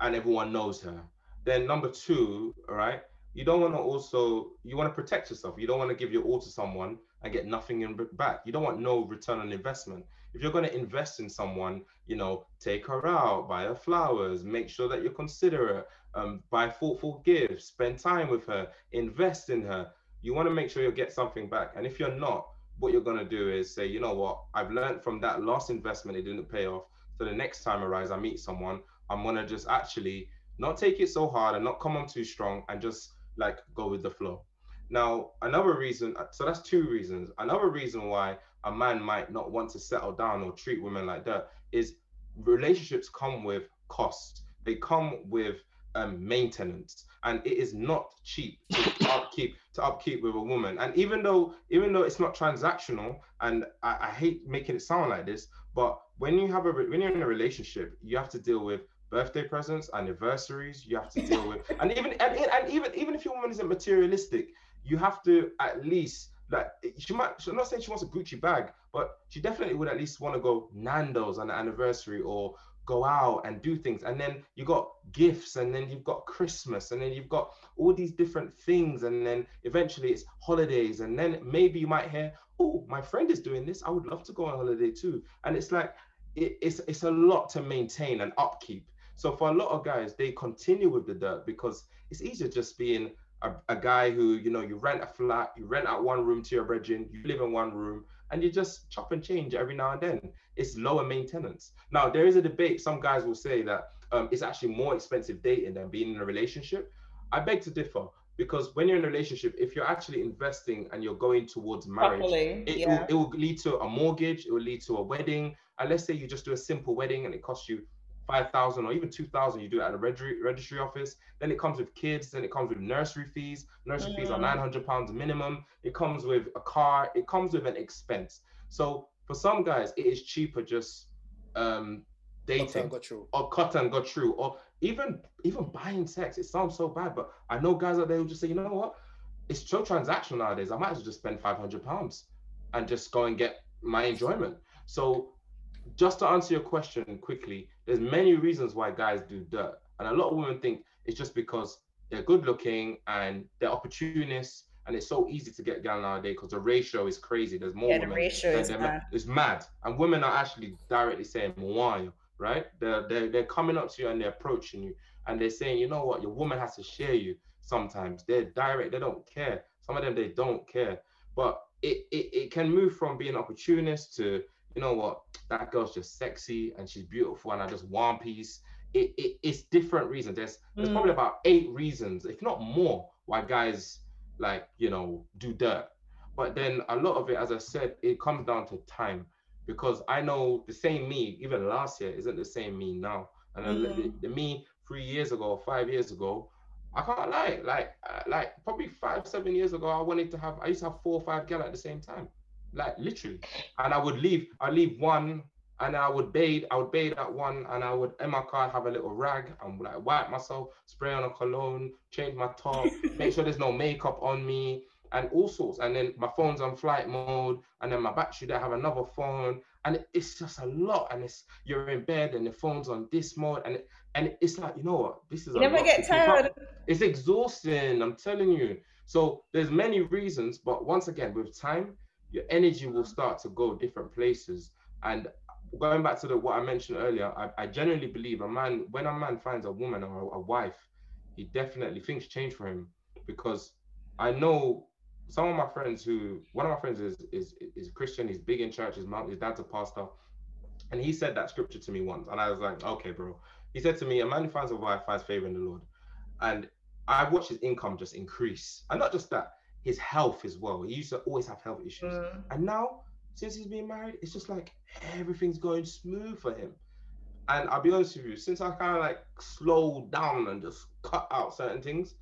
and everyone knows her. Then number two, all right, you don't want to also you want to protect yourself. You don't want to give your all to someone and get nothing in back. You don't want no return on investment. If you're going to invest in someone, you know, take her out, buy her flowers, make sure that you're considerate, um, buy thoughtful gifts, spend time with her, invest in her you want to make sure you get something back. And if you're not, what you're going to do is say, you know what, I've learned from that last investment, it didn't pay off. So the next time arise, I meet someone, I'm to just actually not take it so hard and not come on too strong and just like go with the flow. Now, another reason, so that's two reasons. Another reason why a man might not want to settle down or treat women like that is relationships come with cost. They come with um, maintenance, and it is not cheap to upkeep to upkeep with a woman. And even though even though it's not transactional, and I, I hate making it sound like this, but when you have a when you're in a relationship, you have to deal with birthday presents, anniversaries. You have to deal with, and even and, and even even if your woman isn't materialistic, you have to at least like she might. I'm not saying she wants a Gucci bag, but she definitely would at least want to go Nando's on the anniversary or go out and do things and then you got gifts and then you've got christmas and then you've got all these different things and then eventually it's holidays and then maybe you might hear oh my friend is doing this i would love to go on holiday too and it's like it, it's it's a lot to maintain and upkeep so for a lot of guys they continue with the dirt because it's easier just being a, a guy who you know you rent a flat you rent out one room to your brethren you live in one room and you just chop and change every now and then. It's lower maintenance. Now, there is a debate. Some guys will say that um, it's actually more expensive dating than being in a relationship. I beg to differ because when you're in a relationship, if you're actually investing and you're going towards marriage, it, yeah. will, it will lead to a mortgage, it will lead to a wedding. And let's say you just do a simple wedding and it costs you 5,000 or even 2,000, you do it at a registry, registry office. Then it comes with kids, then it comes with nursery fees. Nursery mm. fees are mm. 900 pounds minimum. It comes with a car, it comes with an expense. So for some guys, it is cheaper just um, dating or cut and go through or even even buying sex. It sounds so bad, but I know guys out there who just say, you know what? It's so transactional nowadays. I might as well just spend 500 pounds and just go and get my enjoyment. So just to answer your question quickly, there's many reasons why guys do dirt, and a lot of women think it's just because they're good looking and they're opportunists, and it's so easy to get gal nowadays because the ratio is crazy. There's more yeah, women. The ratio is mad. It's mad, and women are actually directly saying why, right? They're, they're they're coming up to you and they're approaching you, and they're saying, you know what, your woman has to share you. Sometimes they're direct, they don't care. Some of them they don't care, but it, it, it can move from being opportunist to you know what, that girl's just sexy and she's beautiful and I just one piece. It, it it's different reasons. There's there's mm. probably about eight reasons, if not more, why guys like you know do dirt. But then a lot of it, as I said, it comes down to time because I know the same me even last year isn't the same me now. And mm. the, the, me three years ago, five years ago, I can't lie. Like uh, like probably five seven years ago, I wanted to have I used to have four or five gal at the same time like literally. And I would leave, I leave one and I would bathe, I would bathe at one and I would in my car have a little rag and like wipe myself, spray on a cologne, change my top, make sure there's no makeup on me and all sorts. And then my phone's on flight mode, and then my battery there have another phone, and it's just a lot. And it's you're in bed and the phone's on this mode, and it, and it's like you know what, this is you never get tired. It's exhausting. I'm telling you. So there's many reasons, but once again, with time, your energy will start to go different places. And going back to the what I mentioned earlier, I, I genuinely believe a man when a man finds a woman or a, a wife, he definitely things change for him because I know some of my friends who one of my friends is is is Christian, he's big in church, his mom, his dad's a pastor. And he said that scripture to me once, and I was like, okay, bro. He said to me, a man who finds a wife finds favor in the Lord. And I watched his income just increase. And not just that, his health as well. He used to always have health issues. Mm. And now, since he's been married, it's just like everything's going smooth for him. And I'll be honest with you, since I kind of like slowed down and just cut out certain things,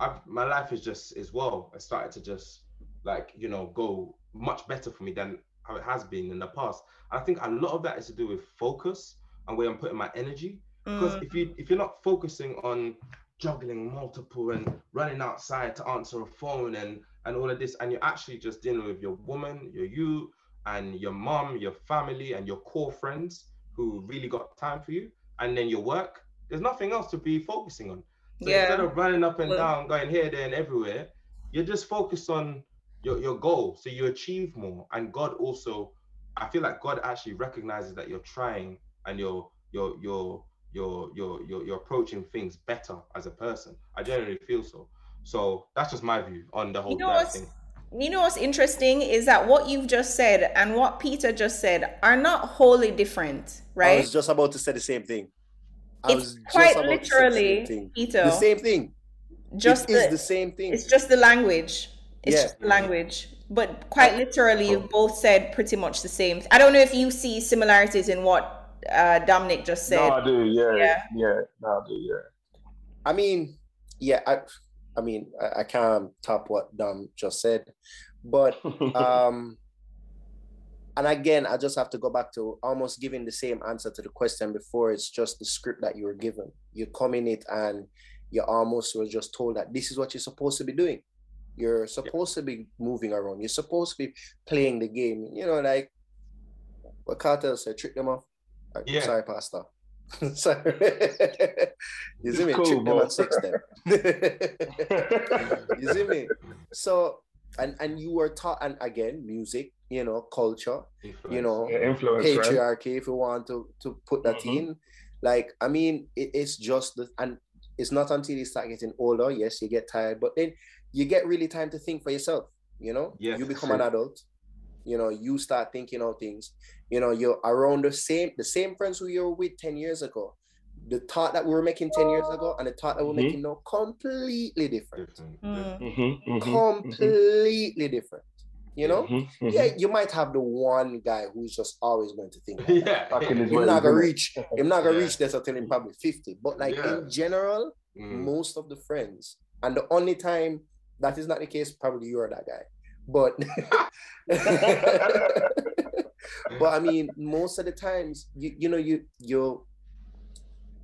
I've my life is just as well. I started to just like, you know, go much better for me than how it has been in the past. I think a lot of that is to do with focus and where I'm putting my energy. Because mm. if you if you're not focusing on juggling multiple and running outside to answer a phone and and all of this and you're actually just dealing with your woman your you and your mom your family and your core friends who really got time for you and then your work. There's nothing else to be focusing on. So yeah. instead of running up and well, down going here there and everywhere you're just focused on your, your goal. So you achieve more and god also i feel like god actually recognizes that you're trying and you're you're you're you're you're you're, you're approaching things better as a person. I generally feel so. So that's just my view on the whole you know thing. You know what's interesting is that what you've just said and what Peter just said are not wholly different, right? I was just about to say the same thing. I it's quite literally, the Peter. The same thing. Just it the, the same thing. It's just the language. It's yeah. just the language. But quite literally, you've oh. both said pretty much the same. I don't know if you see similarities in what uh, Dominic just said. No, I do. Yeah, yeah, yeah. No, I do. Yeah. I mean, yeah. I, I mean, I, I can't top what Dom just said, but um, and again, I just have to go back to almost giving the same answer to the question before. It's just the script that you were given. You come in it and you almost were just told that this is what you're supposed to be doing. You're supposed yeah. to be moving around. You're supposed to be playing the game. You know, like what Kartel said, trick them off yeah. Sorry, Pastor. Sorry. you see me? Cool, Trick them at six then. you see me? So and and you were taught and again music you know culture influence. you know yeah, influence, patriarchy right? if you want to to put that mm-hmm. in like i mean it, it's just the and it's not until you start getting older yes you get tired but then you get really time to think for yourself you know yes, you become an adult you know you start thinking of things. You know you're around the same the same friends who you were with 10 years ago. The thought that we were making 10 years ago and the thought that we're mm-hmm. making now completely different. Mm. mm-hmm, mm-hmm, completely different. You know? Mm-hmm, yeah mm-hmm. you might have the one guy who's just always going to think like yeah. You're not gonna reach you're not gonna yeah. reach this until in probably 50 but like yeah. in general mm. most of the friends and the only time that is not the case probably you're that guy but but I mean, most of the times, you you know, you your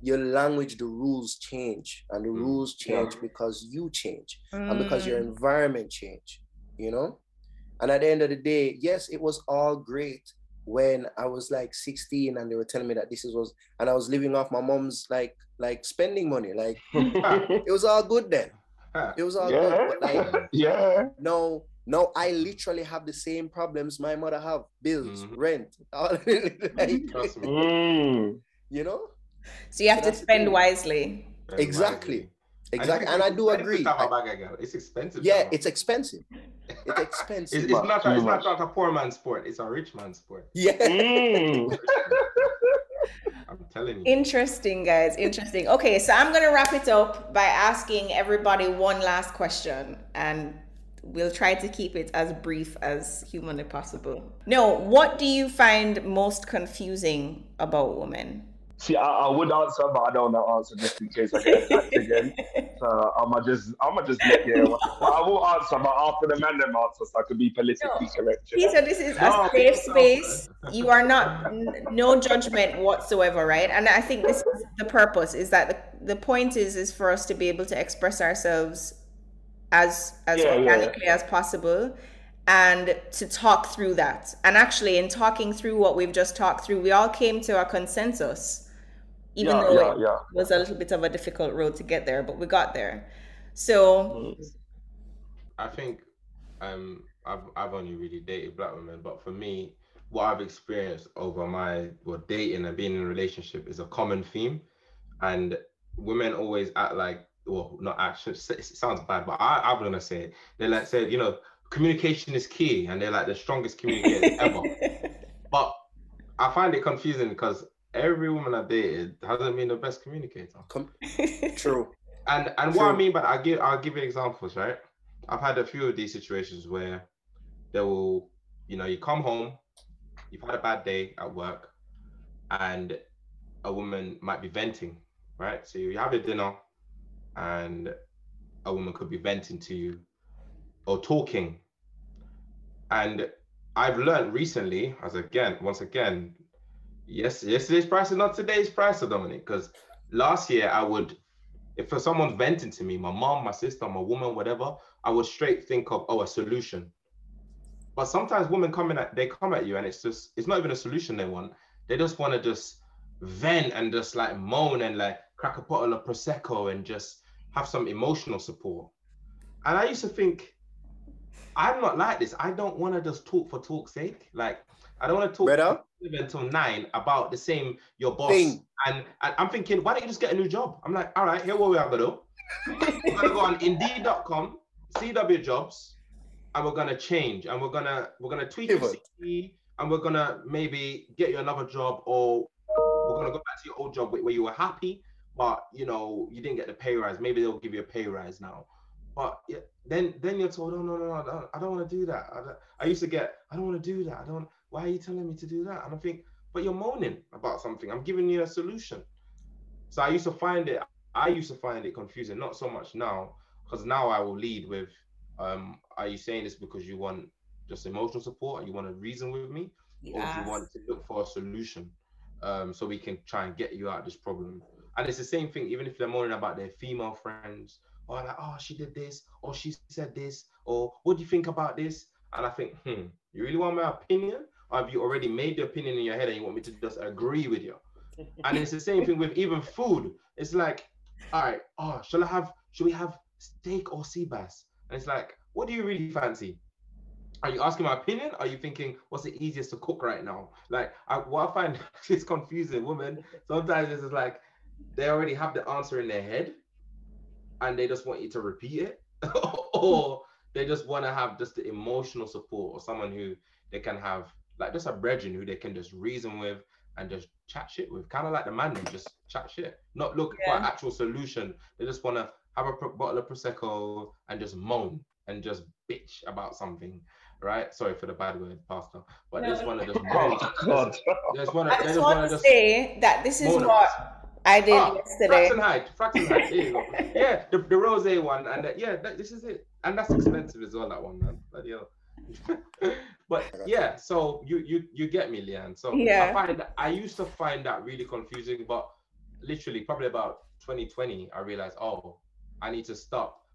your language, the rules change, and the mm. rules change yeah. because you change mm. and because your mm. environment change. You know, and at the end of the day, yes, it was all great when I was like 16 and they were telling me that this is was and I was living off my mom's like like spending money. Like it was all good then. It was all yeah. good. But like yeah. No, no, I literally have the same problems my mother have: bills, mm-hmm. rent, mm. you know. So you have so to spend wisely. Exactly. Exactly, and I do agree. It's expensive. Yeah, it's expensive. It's expensive. it's, it's not. A, it's not a poor man's sport. It's a rich man's sport. Yeah. Mm. I'm telling you. Interesting, guys. Interesting. Okay, so I'm gonna wrap it up by asking everybody one last question, and we'll try to keep it as brief as humanly possible. No, what do you find most confusing about women? See, I, I would answer, but I don't want to answer just in case I get attacked again. So I'm gonna just, I'm gonna just you. I will answer, but after the man them answer, so I can be politically no. correct. Peter, this is no, a safe space. You are not, no judgment whatsoever, right? And I think this is the purpose. Is that the, the point is, is for us to be able to express ourselves as as yeah, organically yeah. as possible and to talk through that. And actually in talking through what we've just talked through we all came to a consensus even yeah, though it was a little bit of a difficult road to get there but we got there. So i think um i've, I've only really dated black women but for me what i've experienced over my well dating and being in a relationship is a common theme. And women always act like well, not actually, it sounds bad, but I, I'm gonna say it. They like said, you know, communication is key, and they're like the strongest communicators ever. But I find it confusing because every woman I dated hasn't been the best communicator. True. And and True. what I mean, but I give I'll give you examples, right? I've had a few of these situations where they will, you know, you come home, you've had a bad day at work, and a woman might be venting, right? So you have a dinner, and a woman could be venting to you or talking. And I've learned recently, as again, once again, yes, yesterday's price is not today's price, Dominic, because last year I would, if for someone venting to me, my mom, my sister, my woman, whatever, I would straight think of, oh, a solution. But sometimes women come in, at, they come at you and it's just, it's not even a solution they want. They just want to just vent and just like moan and like crack a bottle of Prosecco and just have some emotional support. And I used to think, I'm not like this. I don't want to just talk for talk's sake. Like, I don't want to talk Better? until nine about the same your boss. And, and, I'm thinking, why don't you just get a new job? I'm like, all right, here what we are gonna do. we're gonna go on Indeed.com, CW jobs, and we're gonna change, and we're gonna we're gonna tweak your CV, and we're gonna maybe get you another job, or we're gonna go back to your old job where you were happy, but you know you didn't get the pay rise. Maybe they'll give you a pay rise now. But then then you're told, oh no no no, I don't, I don't want to do that. I, I used to get, I don't want to do that. I don't. Why are you telling me to do that? And I think, but you're moaning about something. I'm giving you a solution. So I used to find it. I used to find it confusing. Not so much now, because now I will lead with, um, are you saying this because you want just emotional support? you want to reason with me, yes. or do you want to look for a solution? Um, so we can try and get you out of this problem. And it's the same thing, even if they're moaning about their female friends, or like, oh, she did this, or she said this, or what do you think about this? And I think, hmm, you really want my opinion? Or have you already made the opinion in your head and you want me to just agree with you? and it's the same thing with even food. It's like, all right, oh, shall I have, should we have steak or sea bass? And it's like, what do you really fancy? Are you asking my opinion? Are you thinking what's the easiest to cook right now? Like, I, what I find is confusing. Women sometimes it's just like they already have the answer in their head, and they just want you to repeat it, or they just want to have just the emotional support or someone who they can have like just a brethren who they can just reason with and just chat shit with, kind of like the man who just chat shit, not look yeah. for an actual solution. They just want to have a bottle of prosecco and just moan and just bitch about something, right? Sorry for the bad word, Pastor, but no. they just want to just moan. Oh, God. They just. I just want to say that this is what I did ah, yesterday. Fraxon Height. There you go. Yeah, the, the rose one, and uh, yeah, that, this is it, and that's expensive as well. That one, man. Bloody hell. but yeah, so you you you get me, Leanne. So yeah. I find I used to find that really confusing, but literally probably about 2020, I realized, oh, I need to stop.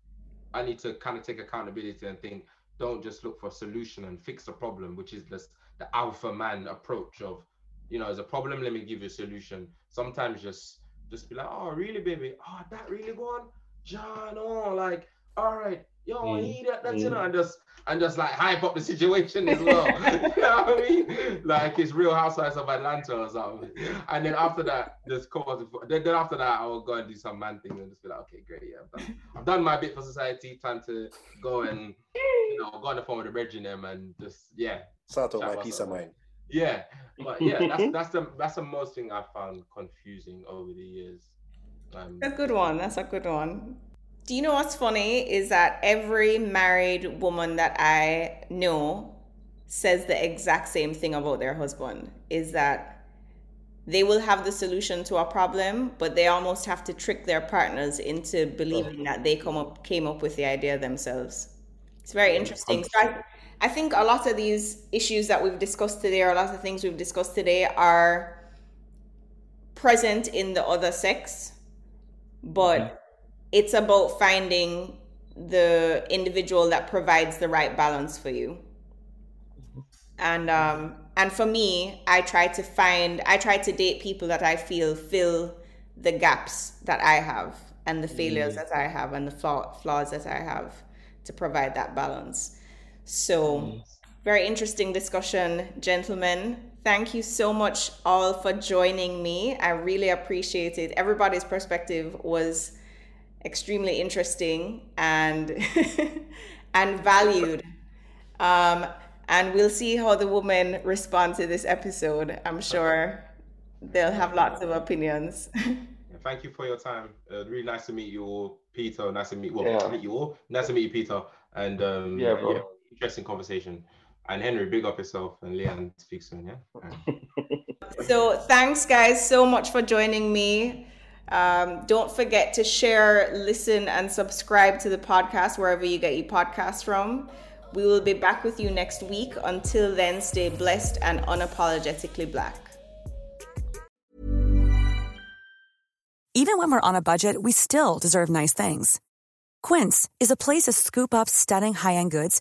I need to kind of take accountability and think, don't just look for a solution and fix the problem, which is just the alpha man approach of, you know, there's a problem, let me give you a solution. Sometimes just just be like, oh, really, baby? Oh, that really going? John, oh, like, all right, yo, mm. he that, that's, mm. you know, and just and just like hype up the situation as well. you know what I mean? Like it's Real Housewives of Atlanta or something. And then after that, just on. Then, then after that, I will go and do some man thing and just be like, okay, great, yeah, I've done, I've done my bit for society. Time to go and you know go on the phone with the them and just yeah. Start out my peace of mind. Yeah, but yeah, that's that's the that's the most thing I found confusing over the years. Um, a good one. That's a good one. Do you know what's funny is that every married woman that I know says the exact same thing about their husband is that they will have the solution to a problem, but they almost have to trick their partners into believing that they come up came up with the idea themselves. It's very interesting. So I, I think a lot of these issues that we've discussed today, or a lot of things we've discussed today, are present in the other sex, but mm-hmm. it's about finding the individual that provides the right balance for you. And um and for me i try to find i try to date people that i feel fill the gaps that i have and the failures mm. that i have and the flaw, flaws that i have to provide that balance so very interesting discussion gentlemen thank you so much all for joining me i really appreciate it everybody's perspective was extremely interesting and and valued. Um, and we'll see how the women respond to this episode. I'm sure they'll have lots of opinions. Thank you for your time. Uh, really nice to meet you all, Peter. Nice to meet well, yeah. meet you all. Nice to meet you, Peter. And um, yeah, bro. Yeah, interesting conversation. And Henry, big up yourself. And Leanne, speak soon. Yeah. so thanks, guys, so much for joining me. Um, don't forget to share, listen, and subscribe to the podcast wherever you get your podcast from. We will be back with you next week. Until then, stay blessed and unapologetically black. Even when we're on a budget, we still deserve nice things. Quince is a place to scoop up stunning high end goods